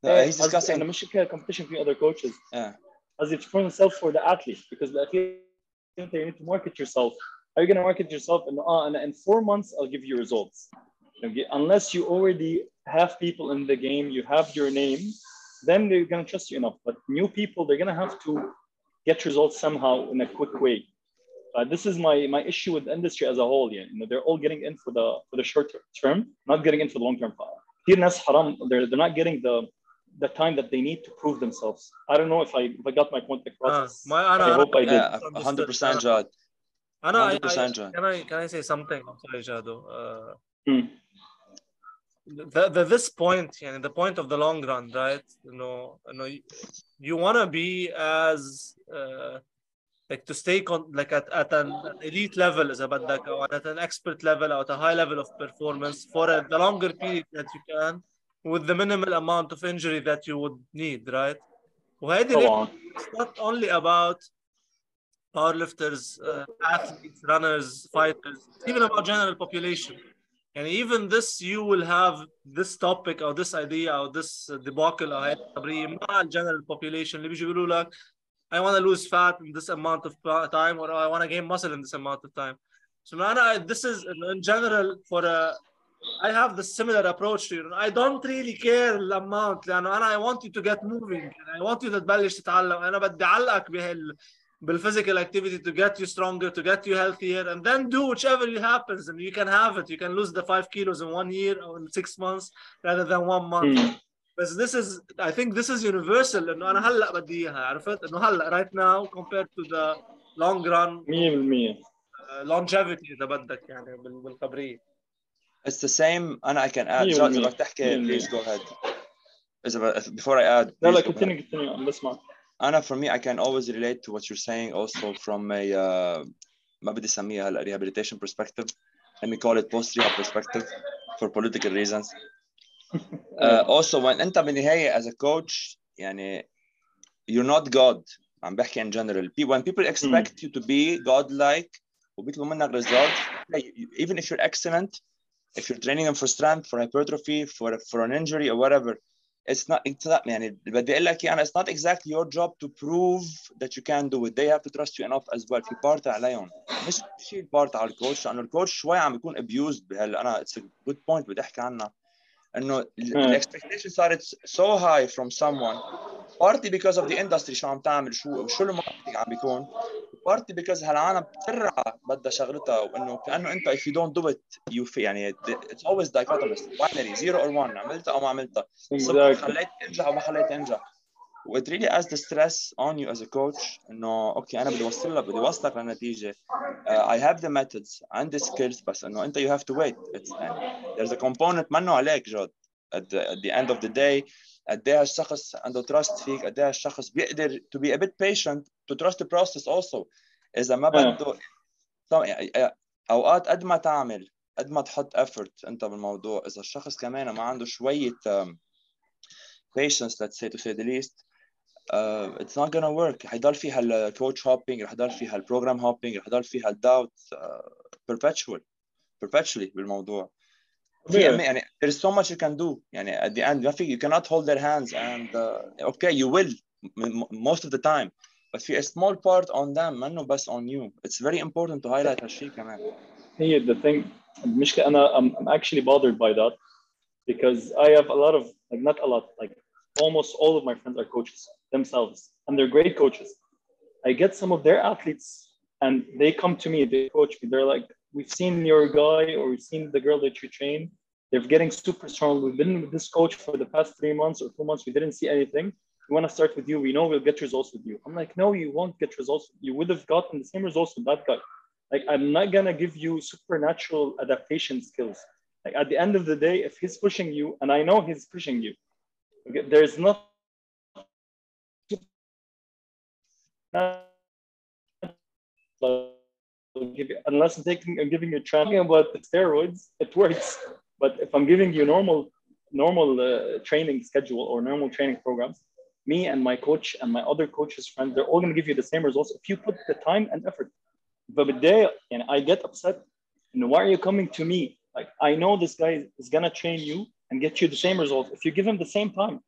S2: No,
S3: إيه،
S2: he's
S3: قصدي
S2: discussing
S3: انا مش كده competition between other coaches
S2: yeah.
S3: قصدي to prove yourself for the athlete because the athlete you need to market yourself are you going to market yourself in uh, in- in four months I'll give you results okay? unless you already have people in the game you have your name then they're going to trust you enough but new people they're going to have to get results somehow in a quick way uh, this is my my issue with the industry as a whole yeah you know they're all getting in for the for the short term not getting in for the long term كتير ناس حرام they're, they're not getting the the time that they need to prove themselves. I don't know if I, if I got my point across.
S1: Uh, my,
S3: I,
S1: I,
S3: hope I, I did.
S2: Yeah, 100% Jad.
S1: Ana,
S2: 100%
S1: Can I, can I say something? I'm sorry, Jado. Uh,
S3: hmm.
S1: the, the, this point, yeah, the point of the long run, right? You know, you, know, you, want to be as, uh, like to stay con- like at, at an elite level is about like at an expert level or at a high level of performance for a, the longer period that you can with the minimal amount of injury that you would need, right? وهيدي ليه
S3: طبعا
S1: it's not only about powerlifters, uh, athletes, runners, fighters, it's even about general population. And even this, you will have this topic or this idea or this debacle أو هاي التبرير مع general population اللي بيجي بيقولوا لك I want to lose fat in this amount of time or I want to gain muscle in this amount of time. So أنا this is in general for a I have the similar approach to you. I don't really care الاماونت لانه انا I want you to get moving I want you to تبلش تتعلم انا بدي اعلقك بهال بالphysical activity to get you stronger to get you healthier and then do whichever it happens and you can have it you can lose the five kilos in one year or in six months rather than one month
S3: Hmm.
S1: بس this is I think this is universal انه انا هلا بدي اياها عرفت انه هلا right now compared to the long run
S3: 100%
S1: uh, longevity اذا بدك يعني بال- بالخبريه
S2: It's the same أنا I can add
S3: مية
S2: Jad إذا
S3: بالمية.
S2: بدك تحكي
S3: مية
S2: please go ahead إذا ب- before I add
S3: لا لا
S2: please go ahead.
S3: continue continue عم بسمع
S2: أنا for me I can always relate to what you're saying also from a uh, ما بدي أسميها هلا rehabilitation perspective let me call it post rehab perspective for political reasons uh, also when أنت بالنهاية as a coach يعني you're not God عم بحكي in general Pe- when people expect you to be God-like وبيطلبوا منك results hey, you- even if you're excellent if you're training them for strength for hypertrophy for for an injury or whatever it's not it's not يعني بدي اقول لك يعني it's not exactly your job to prove that you can do it they have to trust you enough as well في بارت عليهم مش شيء بارت على الكوتش لانه الكوتش شوي عم بيكون abused بهال انا it's a good point بدي احكي عنها انه الاكسبكتيشن صارت so high from someone partly because of the industry شو عم تعمل شو شو الماركتينج عم بيكون partly because هالعالم بسرعة بدها شغلتها وانه كانه انت if you don't do it you feel يعني it's always dichotomous binary zero or one عملتها أو ما عملتها خليت انجح أو ما خليت انجح و it really adds the stress on you as a coach انه أوكي أنا بدي اوصل لك بدي اوصلك لنتيجه uh, I have the methods عندي skills بس انه انت you have to wait it's, يعني there's a component منه عليك جد at the, at the end of the day قد إيه هالشخص عنده trust فيك قد إيه هالشخص بيقدر to be a bit patient to trust the process also. إذا ما
S3: آه.
S2: بده أوقات قد ما تعمل قد ما تحط effort أنت بالموضوع. إذا الشخص كمان ما عنده شوية patience let's say to say the least uh, it's not gonna work. حيضل في هالكوتش hopping رح يضل في هالبروجرام hopping رح يضل في هالداوت uh, perpetual perpetually بالموضوع. في
S3: طبيعي.
S2: يعني there is so much you can do يعني at the end ما في you cannot hold their hands and uh, okay you will m- m- most of the time but في a small part on them منه بس on you it's very important to highlight هالشيء كمان
S3: هي the thing المشكلة أنا I'm, I'm actually bothered by that because I have a lot of like not a lot like almost all of my friends are coaches themselves and they're great coaches. I get some of their athletes and they come to me, they coach me. They're like, we've seen your guy or we've seen the girl that you train. They're getting super strong. We've been with this coach for the past three months or two months. We didn't see anything. We want to start with you. We know we'll get results with you. I'm like, no, you won't get results. You would have gotten the same results with that guy. Like, I'm not gonna give you supernatural adaptation skills. Like at the end of the day, if he's pushing you, and I know he's pushing you, okay, there's give you, unless I'm taking, I'm giving you training about the steroids, it works. But if I'm giving you normal, normal uh, training schedule or normal training programs, me and my coach and my other coaches' friends, they're all going to give you the same results if you put the time and effort. But they, and I get upset. You know, why are you coming to me? Like, I know this guy is going to train you and get you the same results if you give him the same time.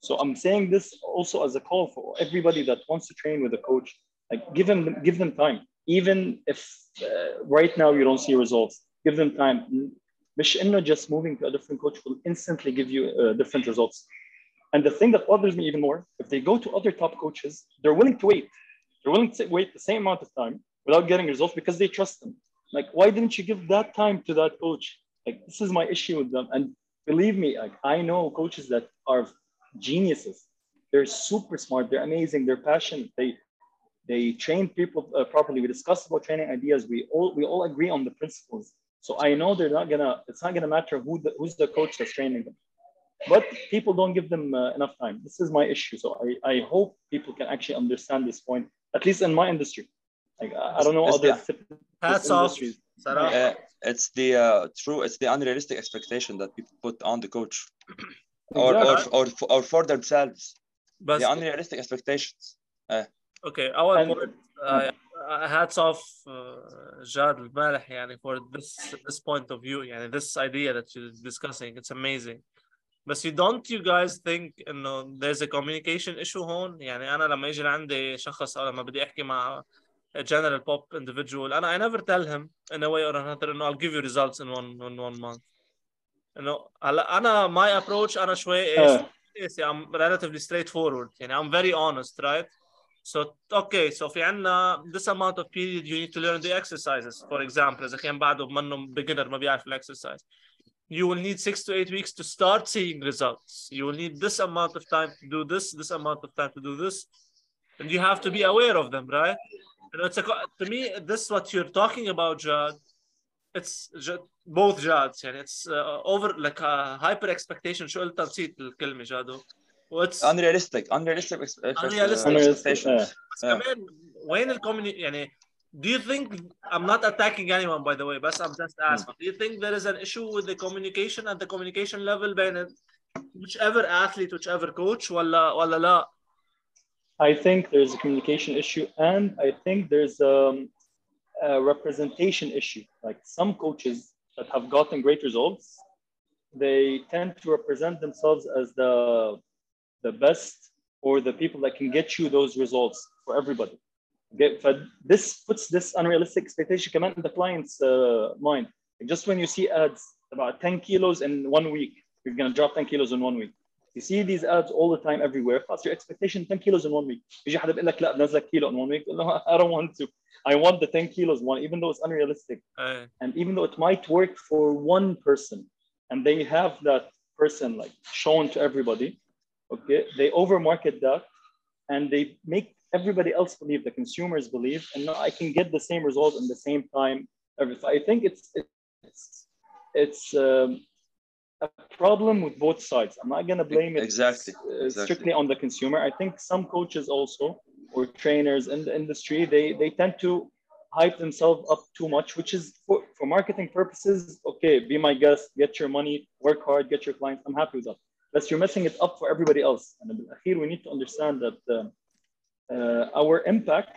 S3: So I'm saying this also as a call for everybody that wants to train with a coach. Like, give them, give them time even if uh, right now you don't see results give them time مش انه just moving to a different coach will instantly give you uh, different results and the thing that bothers me even more if they go to other top coaches they're willing to wait they're willing to wait the same amount of time without getting results because they trust them like why didn't you give that time to that coach like this is my issue with them and believe me like i know coaches that are geniuses they're super smart they're amazing they're passionate they they train people uh, properly. We discuss about training ideas. We all we all agree on the principles. So I know they're not gonna. It's not gonna matter who the, who's the coach that's training them. But people don't give them uh, enough time. This is my issue. So I, I hope people can actually understand this point, at least in my industry. Like, I don't know
S2: it's
S3: other
S2: the,
S1: hats off.
S2: Uh, it's the uh, true. It's the unrealistic expectation that people put on the coach, or,
S3: exactly.
S2: or, or, or for themselves.
S1: But
S2: the unrealistic expectations.
S1: Uh, our
S3: And-
S1: point, uh, uh, hats off uh, Jad المالح يعني for this this point of view يعني this idea that you're discussing it's amazing بس you don't you guys think انه there's a communication issue هون يعني انا لما يجي لعندي شخص او لما بدي احكي مع a general pop individual انا I never tell him in a way or another انه I'll give you results in one in one month انه هلا انا my approach انا شوي ايش
S3: آه.
S1: ايش I'm relatively straightforward يعني I'm very honest right So okay, so في عنا this amount of period you need to learn the exercises. For example, إذا كان بعده منه beginner ما بيعرف exercise. You will need six to eight weeks to start seeing results. You will need this amount of time to do this, this amount of time to do this, and you have to be aware of them, right? And it's a, co- to me, this what you're talking about, Jad. It's Jad, both Jads, يعني it's uh, over like a hyper expectation. شو قلت نسيت الكلمة جادو. What's
S2: Unrealistic. Unrealistic. ex- ex-
S1: Unrealistic.
S2: uh,
S3: Unrealistic,
S2: expectations.
S1: بس
S2: آه.
S1: كمان وين الكوميوني يعني do you think I'm not attacking anyone by the way بس I'm just asking do you think there is an issue with the communication at the communication level بين whichever athlete whichever coach ولا ولا لا
S3: I think there's a communication issue, and I think there's um, a representation issue. Like some coaches that have gotten great results, they tend to represent themselves as the the best or the people that can get you those results for everybody. Okay, but this puts this unrealistic expectation كمان in the client's uh, mind. Like just when you see ads about 10 kilos in one week, you're gonna drop 10 kilos in one week. You see these ads all the time everywhere. خلاص your expectation 10 kilos in one week. يجي حدا بيقول لك لا بنزلك كيلو in one week. تقول له I don't want to. I want the 10 kilos one, even though it's unrealistic.
S1: ايه
S3: And even though it might work for one person, and they have that person like shown to everybody, okay, they overmarket that and they make everybody else believe, the consumers believe, and now I can get the same result in the same time. Everything. I think it's it's it's um, a problem with both sides. I'm not gonna blame it
S2: Exactly,
S3: uh,
S2: exactly.
S3: strictly on the consumer. I think some coaches also or trainers in the industry they they tend to hype themselves up too much, which is for, for marketing purposes. Okay, be my guest, get your money, work hard, get your clients. I'm happy with that. But you're messing it up for everybody else. And here we need to understand that uh, uh, our impact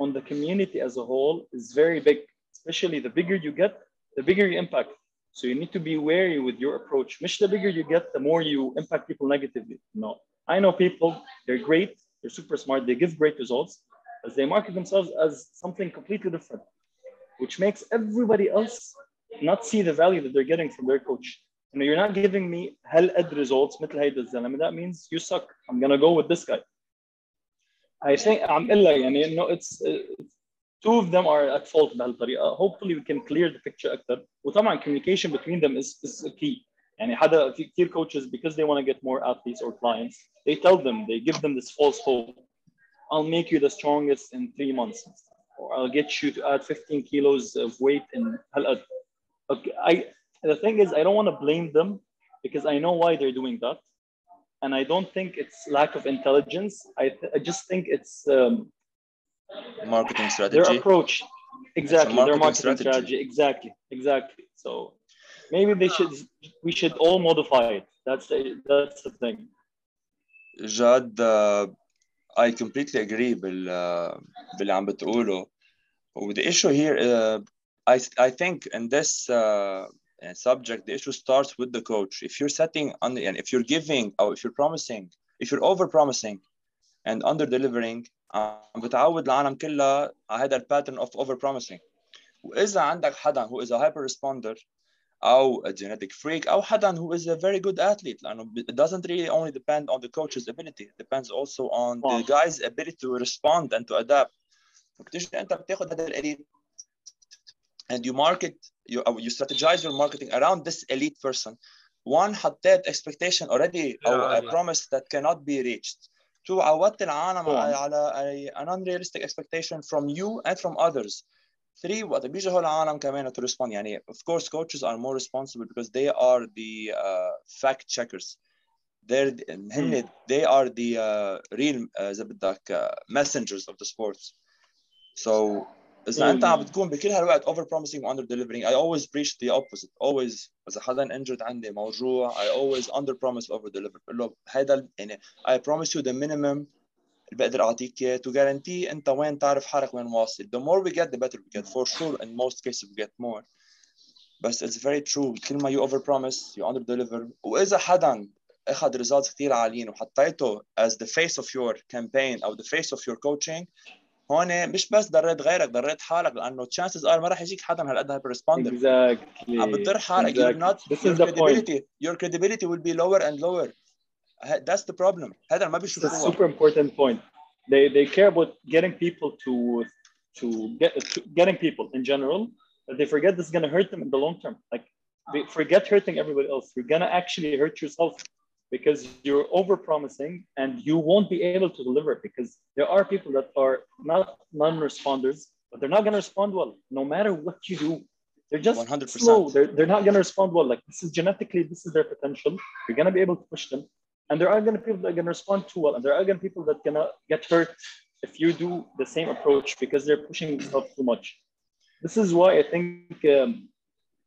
S3: on the community as a whole is very big. Especially the bigger you get, the bigger your impact. So you need to be wary with your approach. Much the bigger you get, the more you impact people negatively. No, I know people, they're great, they're super smart, they give great results, but they market themselves as something completely different, which makes everybody else not see the value that they're getting from their coach You know, you're not giving me hell ed results مثل هيدا الزلمه. That means you suck. I'm gonna go with this guy. I think عم اقول لك يعني انه it's uh, two of them are at fault بهالطريقه. Hopefully we can clear the picture اكثر. وطبعا communication between them is is key. يعني حدا في كثير coaches because they want to get more athletes or clients, they tell them, they give them this false hope. I'll make you the strongest in three months, or I'll get you to add 15 kilos of weight in هالقد. Okay, I the thing is I don't want to blame them because I know why they're doing that, and I don't think it's lack of intelligence. I th- I just think it's um,
S2: Marketing
S3: their
S2: strategy.
S3: approach. Exactly, their
S2: marketing
S3: marketing
S2: strategy.
S3: strategy. Exactly, exactly. So maybe they should we should all modify it. That's the, that's the thing.
S2: جاد uh, I completely agree بال uh, باللي عم بتقوله Oh, the issue here, uh, I I think in this uh, subject, the issue starts with the coach. If you're setting on, and if you're giving, or if you're promising, if you're over promising, and under delivering, عم بتعود العالم كلها على هذا الباترن of over promising. وإذا عندك حدا who is a hyper responder أو a genetic freak أو حدا who is a very good athlete لأنه it doesn't really only depend on the coach's ability it depends also on the guy's ability to respond and to adapt بتيجي أنت بتاخذ هذا الإليت and you market you you strategize your marketing around this elite person one حطيت expectation already أو a promise that cannot be reached two عودت العالم على an unrealistic expectation from you and from others three وقت بيجي هول العالم كمان to respond يعني of course coaches are more responsible because they are the uh, fact checkers they're هن they are the uh, real اذا بدك uh, messengers of the sports so اذا انت عم بتكون بكل هالوقت over promising و under delivering I always preach the opposite always اذا حدا injured عندي موجوع I always under promise over deliver بقول له هيدا يعني I promise you the minimum اللي بقدر اعطيك اياه to guarantee انت وين تعرف حالك وين واصل the more we get the better we get for sure in most cases we get more بس it's very true كل ما you over promise you under deliver واذا حدا اخذ results كثير عاليين وحطيته as the face of your campaign او the face of your coaching هون مش بس ضريت غيرك ضريت حالك لانه chances are ما راح يجيك حدا هالقد هايبر ريسبوندر
S3: exactly
S2: عم بتضر حالك
S3: exactly.
S2: you're not
S3: This
S2: your
S3: is the
S2: credibility
S3: point.
S2: your credibility will be lower and lower that's the problem هذا ما
S3: It's a
S2: بيشوفوها
S3: super important point. They they care about getting people to to get to getting people in general, but they forget this is gonna hurt them in the long term. Like they forget hurting everybody else. You're gonna actually hurt yourself because you're over promising and you won't be able to deliver because there are people that are not non-responders, but they're not gonna respond well no matter what you do. They're just
S2: 100%.
S3: slow. They're, they're not gonna respond well. Like this is genetically, this is their potential. You're gonna be able to push them. And there are going to be people that are going to respond too well, and there are going to be people that going to get hurt if you do the same approach because they're pushing stuff too much. This is why I think um,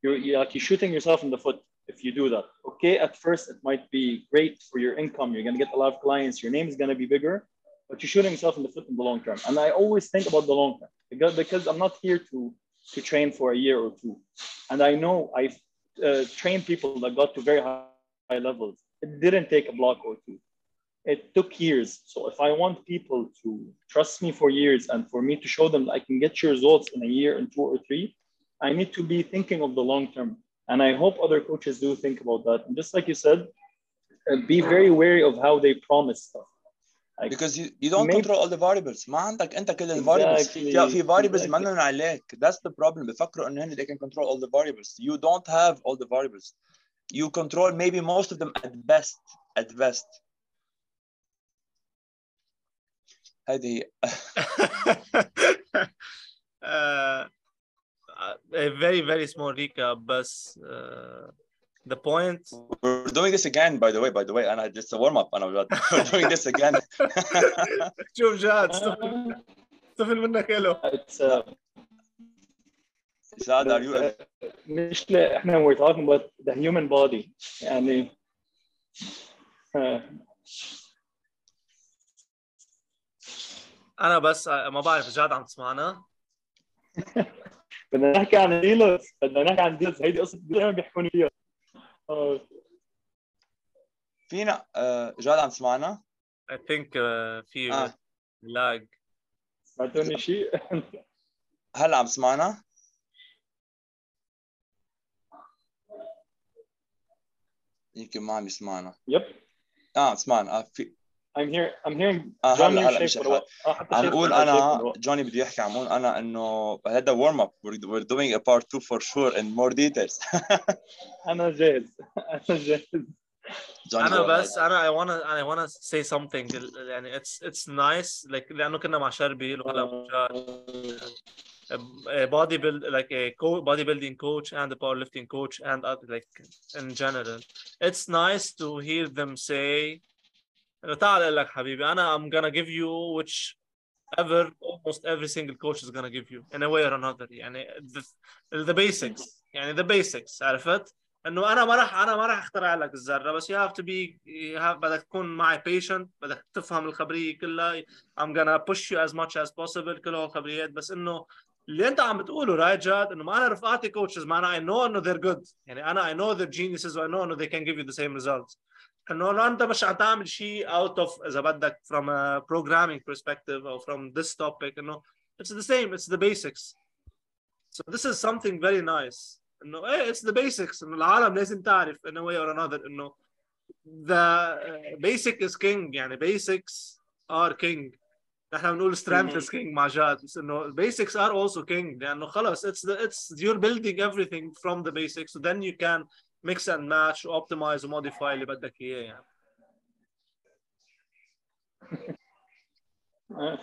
S3: you're, you're like you're shooting yourself in the foot if you do that. Okay, at first it might be great for your income. You're to get a lot of clients. Your name is to be bigger, but you're shooting yourself in the foot in the long term. And I always think about the long term because because I'm not here to to train for a year or two, and I know I've uh, trained people that got to very high, high levels it didn't take a block or two. It took years. So if I want people to trust me for years and for me to show them I can get your results in a year and two or three, I need to be thinking of the long term. And I hope other coaches do think about that. And just like you said, uh, be very wary of how they promise stuff. Like,
S2: because you, you don't
S3: Maybe-
S2: control all the variables ما عندك انت كل ال variables في
S3: Exactly.
S2: في variables
S3: Exactly.
S2: منن عليك that's the problem بفكروا انه هن they can control all the variables you don't have all the variables you control maybe most of them at best at best هذه هي
S1: uh, a very very small recap بس uh, the point
S2: we're doing this again by the way by the way أنا just a warm up أنا we're doing this again
S1: شوف جاد استفل منك له
S3: it's, uh,
S2: Zad, are you
S3: مش لا إحنا we're talking about the human body يعني uh,
S1: أنا بس ما بعرف جاد عم تسمعنا
S3: بدنا نحكي عن ديلز بدنا نحكي عن ديلز. هيدي قصة ديلز بيحكوني فيها. آه،
S2: فينا آه، جاد عم تسمعنا؟
S1: I think uh, في
S2: آه.
S1: لاج
S3: سمعتوني شيء.
S2: هلا عم تسمعنا؟ يمكن ما عم يسمعنا.
S3: يب.
S2: آه عم تسمعنا. آه في
S3: I'm here I'm hearing
S2: آه
S3: Johnny
S2: هلا هلا مش
S3: شايف ورا- آه، حتى
S2: عم
S3: شايف
S2: اقول
S3: ورا- شايف
S2: انا
S3: ورا.
S2: جوني بده يحكي عم اقول انا انه هذا ورم اب we're doing a part 2 for sure in more details
S3: انا جاهز انا جاهز
S2: جوني
S1: انا
S2: go ahead.
S1: بس انا I wanna I wanna say something يعني it's it's nice like لانه كنا مع شربيل وهلا مع جاد a body build like a co- bodybuilding coach and a powerlifting coach and other, like in general it's nice to hear them say إنه تعال أقول لك حبيبي أنا I'm gonna give you which ever almost every single coach is gonna give you in a way or another يعني the, the basics يعني the basics عرفت انه أنا ما راح أنا ما راح اخترع لك الذره بس you have to be you have بدك تكون معي patient بدك تفهم الخبريه كلها I'm gonna push you as much as possible كل هالخبريات بس انه اللي انت عم بتقوله رايت جاد انه ما أنا رفقاتي كوتشز معنا I know انه they're good يعني أنا I know they're geniuses و I know انه they can give you the same results انه انت مش عم تعمل شيء out of اذا بدك from a programming perspective or from this topic انه it's the same it's the basics so this is something very nice انه ايه it's the basics انه العالم لازم تعرف in a way or another انه the basic is king يعني basics are king نحن بنقول strength is king مع جاد بس انه basics are also king لانه خلص it's the it's you're building everything from the basics so then you can mix and match optimize وmodify اللي بدك اياه يعني
S3: Uh,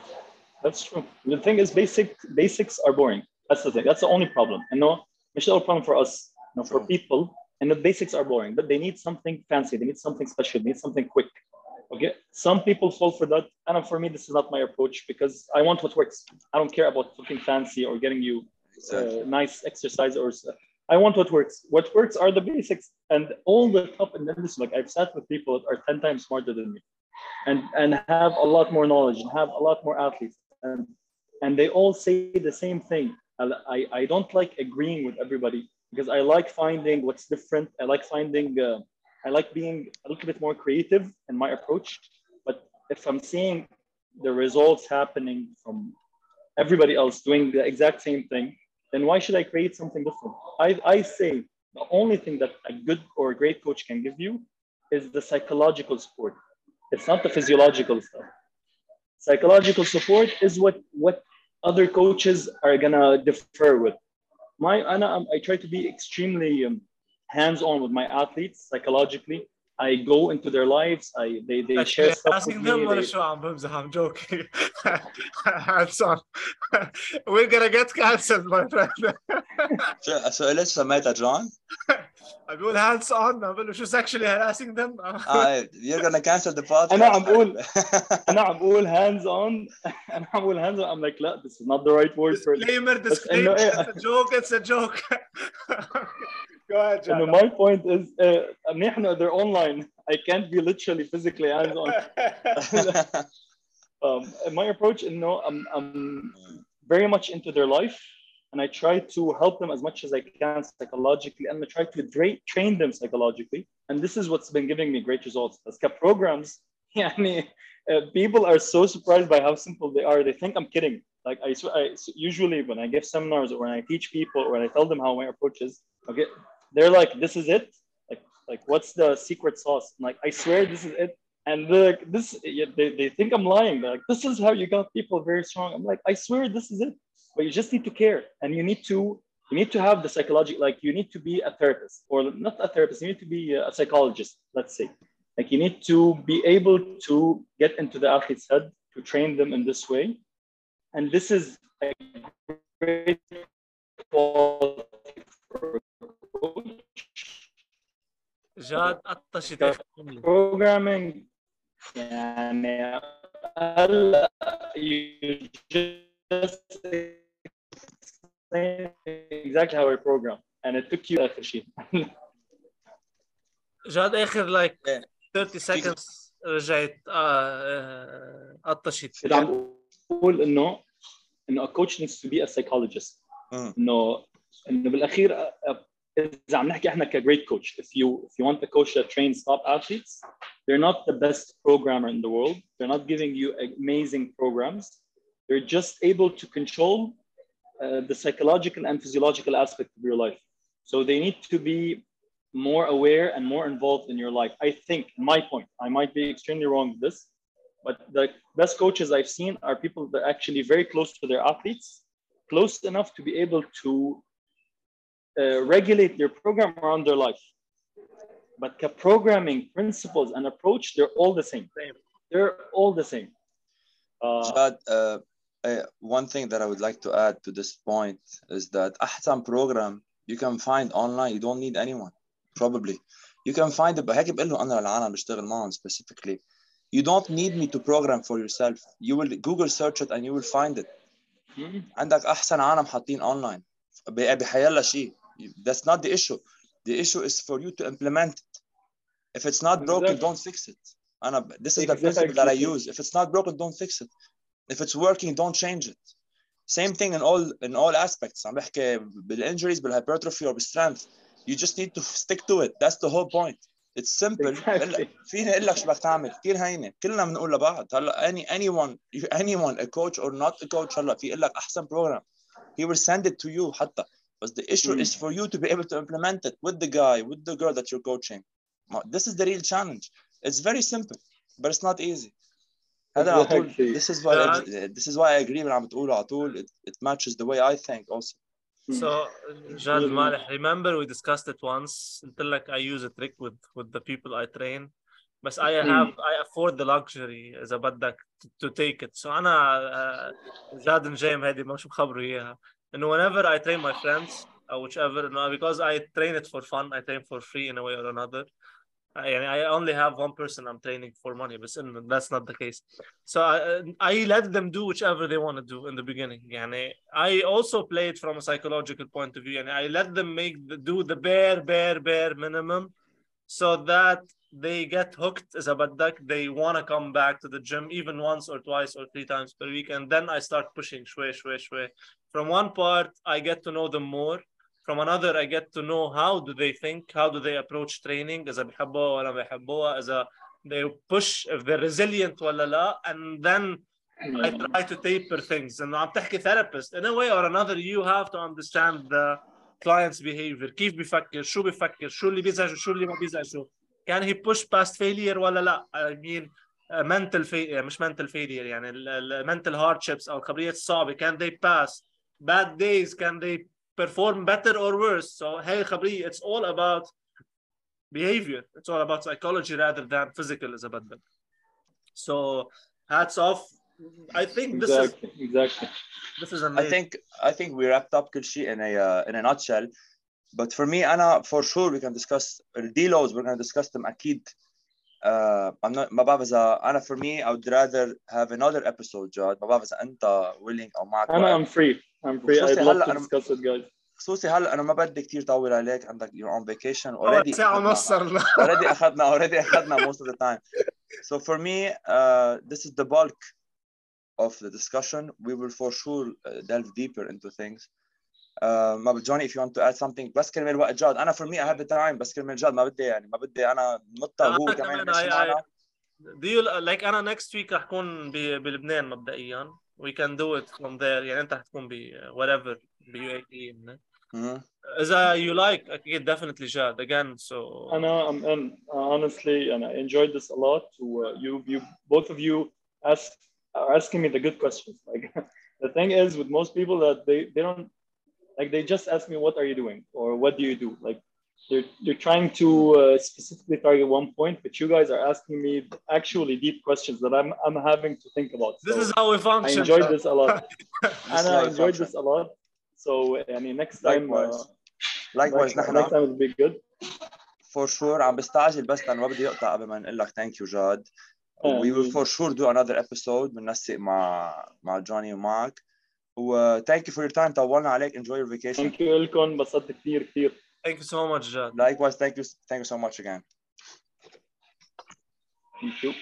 S3: that's true. The thing is, basic basics are boring. That's the thing. That's the only problem. And no, مش the only problem for us. No, for people, and the basics are boring. But they need something fancy. They need something special. They need something quick. Okay. Some people fall for that, and for me, this is not my approach because I want what works. I don't care about something fancy or getting you uh, nice exercise or. I want what works. What works are the basics, and all the top in the industry. Like I've sat with people that are ten times smarter than me, and and have a lot more knowledge and have a lot more athletes, and and they all say the same thing. I I, I don't like agreeing with everybody because I like finding what's different. I like finding. Uh, I like being a little bit more creative in my approach. But if I'm seeing the results happening from everybody else doing the exact same thing, then why should I create something different? I, I say the only thing that a good or a great coach can give you is the psychological support. It's not the physiological stuff. Psychological support is what what other coaches are gonna defer with. My um, I try to be extremely um, hands-on with my athletes psychologically. I go into their lives. I they, they share stuff with
S1: asking
S3: me.
S1: them ولا
S3: they-
S1: شو عم بمزح I'm joking hands on we're gonna get cancelled my friend
S2: شو سؤال ايش سميتها جون؟
S1: عم بقول hands on عم بقول له شو sexually harassing them
S2: اه you're gonna cancel the podcast
S3: أنا عم بقول انا عم بقول hands on انا عم بقول hands on I'm like لا this is not the right word for it.
S1: disclaimer
S3: بس إنه
S1: disclaimer
S3: إيه؟
S1: it's a joke it's a joke go ahead
S3: انه
S1: Jad.
S3: my point is uh, منيح انه they're online I can't be literally physically hands on um, my approach is no I'm, I'm very much into their life and I try to help them as much as I can psychologically and I try to dra- train them psychologically and this is what's been giving me great results as programs يعني, uh, people are so surprised by how simple they are they think I'm kidding like I, sw- I usually when I give seminars or when I teach people or when I tell them how my approach is okay they're like this is it? Like like what's the secret sauce? I'm like I swear this is it. And they're like this they, they think i'm lying. They're like this is how you got people very strong. I'm like i swear this is it. But you just need to care. And you need to you need to have the psychology like you need to be a therapist or not a therapist you need to be a psychologist let's say. Like you need to be able to get into the athlete's head to train them in this way. And this is a great quality
S1: جاد جملة.
S3: programming يعني هلا you just explain exactly how I program and it took you آخر شيء
S1: جاد اخر لايك
S2: إيه.
S1: 30 seconds رجعت آه، آه، قطشت
S3: كنت عم بقول انه انه a coach needs to be a psychologist. انه انه بالاخير uh, اذا عم نحكي احنا ك great coach if you if you want a coach that trains top athletes they're not the best programmer in the world they're not giving you amazing programs they're just able to control uh, the psychological and physiological aspect of your life so they need to be more aware and more involved in your life i think in my point i might be extremely wrong with this but the best coaches i've seen are people that are actually very close to their athletes close enough to be able to uh, regulate their program around their life. But programming principles and approach, they're all the same. They're all the same. Uh,
S2: Jad, uh, uh, one thing that I would like to add to this point is that Ahsan program you can find online. You don't need anyone, probably. You can find it, هيك بقول له أنا العالم بشتغل specifically. You don't need me to program for yourself. You will Google search it and you will find it.
S3: Hmm?
S2: عندك أحسن عالم حاطين online. بحيلا شيء that's not the issue the issue is for you to implement it if it's not broken
S3: Exactly.
S2: don't fix it أنا this is the
S3: Exactly.
S2: principle that I use if it's not broken don't fix it if it's working don't change it same thing in all in all aspects عم بحكي بالانجريز بالهايبرتروفي or بالstrength you just need to stick to it that's the whole point it's simple
S3: Exactly.
S2: فيني اقول لك شو بدك تعمل كثير هينه كلنا بنقول لبعض هلا any anyone anyone a coach or not a coach هلا في يقول لك احسن program he will send it to you حتى but the issue
S3: Mm.
S2: is for you to be able to implement it with the guy with the girl that you're coaching ما- this is the real challenge it's very simple but it's not easy هذا على طول
S3: Exactly.
S2: this is why I,
S1: Yeah.
S2: this is why I agree when عم بتقوله على طول it, it matches the way I think also
S1: So, Jad Malih, remember we discussed it once. Until like I use a trick with with the people I train. But I have I afford the luxury إذا بدك to, to take it. So أنا uh, جاد نجيم هذه ما شو بخبره And whenever I train my friends, uh, whichever, because I train it for fun, I train for free in a way or another. I, I only have one person I'm training for money, but that's not the case. So I, uh, I let them do whichever they want to do in the beginning. And I also play it from a psychological point of view, and I let them make the, do the bare, bare, bare minimum, so that they get hooked as a bad duck. They want to come back to the gym even once or twice or three times per week, and then I start pushing shwe shwe shwe From one part, I get to know them more. From another, I get to know how do they think, how do they approach training, إذا بيحبوها ولا بيحبوها, إذا they push, if they're resilient ولا لا, and then I try to taper things. And I'm تحكي therapist. In a way or another, you have to understand the client's behavior. كيف بيفكر, شو بيفكر, شو اللي بيزعجه, شو اللي ما بيزعجه. Can he push past failure ولا لا? I mean, uh, mental failure, مش mental failure يعني ال- ال- mental hardships أو الخبريات الصعبة. Can they pass? Bad days, can they perform better or worse? So هي خبرية, it's all about behavior. It's all about psychology rather than physical إذا بدك. So hats off. I think this is
S3: exactly, exactly.
S1: this is
S2: I
S1: amazing.
S2: think I think we wrapped up كل شيء in a uh, in a nutshell. But for me, أنا for sure we can discuss the deloads. We're gonna discuss them أكيد. Uh, I'm not ما بعرف إذا أنا for me I would rather have another episode جاد ما بعرف إذا أنت willing أو معك
S3: أنا
S2: وقت.
S3: I'm free. I'm free.
S2: خصوصي
S3: I'd love
S2: هلا
S3: to
S2: أنا-
S3: discuss it, guys.
S2: خصوصي هلا أنا ما بدي كثير طول عليك عندك you're on vacation
S1: أول
S2: already
S1: ساعة
S2: أخذنا-
S1: ونص صرنا.
S2: already أخذنا already أخذنا most of the time. So for me, uh, this is the bulk of the discussion. We will for sure uh, delve deeper into things. Uh, ما بدي Johnny if you want to add something بس كرمال وقت جاد أنا for me I have the time بس كرمال جاد ما بدي يعني ما بدي أنا مضطر
S1: أنا
S2: هو
S1: كمان
S2: كمان
S1: I-
S2: ماشي
S1: I-
S2: معنا
S1: Do you like أنا next week رح أكون ب- بلبنان مبدئيا. We can do it from there. يعني أنت حتكون ب whatever ب UAE.
S2: مهم.
S1: إذا you like أكيد definitely جاد again. So
S3: أنا I'm in. Uh, honestly, and I enjoyed this a lot. To uh, you, you, both of you, ask are asking me the good questions. Like the thing is, with most people, that they they don't like they just ask me, "What are you doing?" or "What do you do?" Like they're they're trying to uh, specifically target one point, but you guys are asking me actually deep questions that I'm I'm having to think about.
S1: this
S3: So
S1: is how we
S3: I
S1: function.
S3: enjoyed
S1: Jad.
S3: this a lot.
S2: This
S3: and
S2: is
S3: I
S2: how we
S3: enjoyed
S2: function.
S3: this a lot. So I mean, next time,
S2: Likewise.
S3: uh,
S2: Likewise
S3: next,
S2: نحن
S3: next time will be good.
S2: for sure عم بستعجل بس لأنه ما بدي يقطع قبل ما نقول لك thank you جاد. We will
S3: Um,
S2: for sure do another episode بننسق مع مع جوني ومعك. و thank you for your time طولنا عليك enjoy your vacation.
S3: Thank you لكم انبسطت كثير كثير.
S1: Thank you so much, John.
S2: Likewise, thank you, thank you so much again.
S3: Thank you.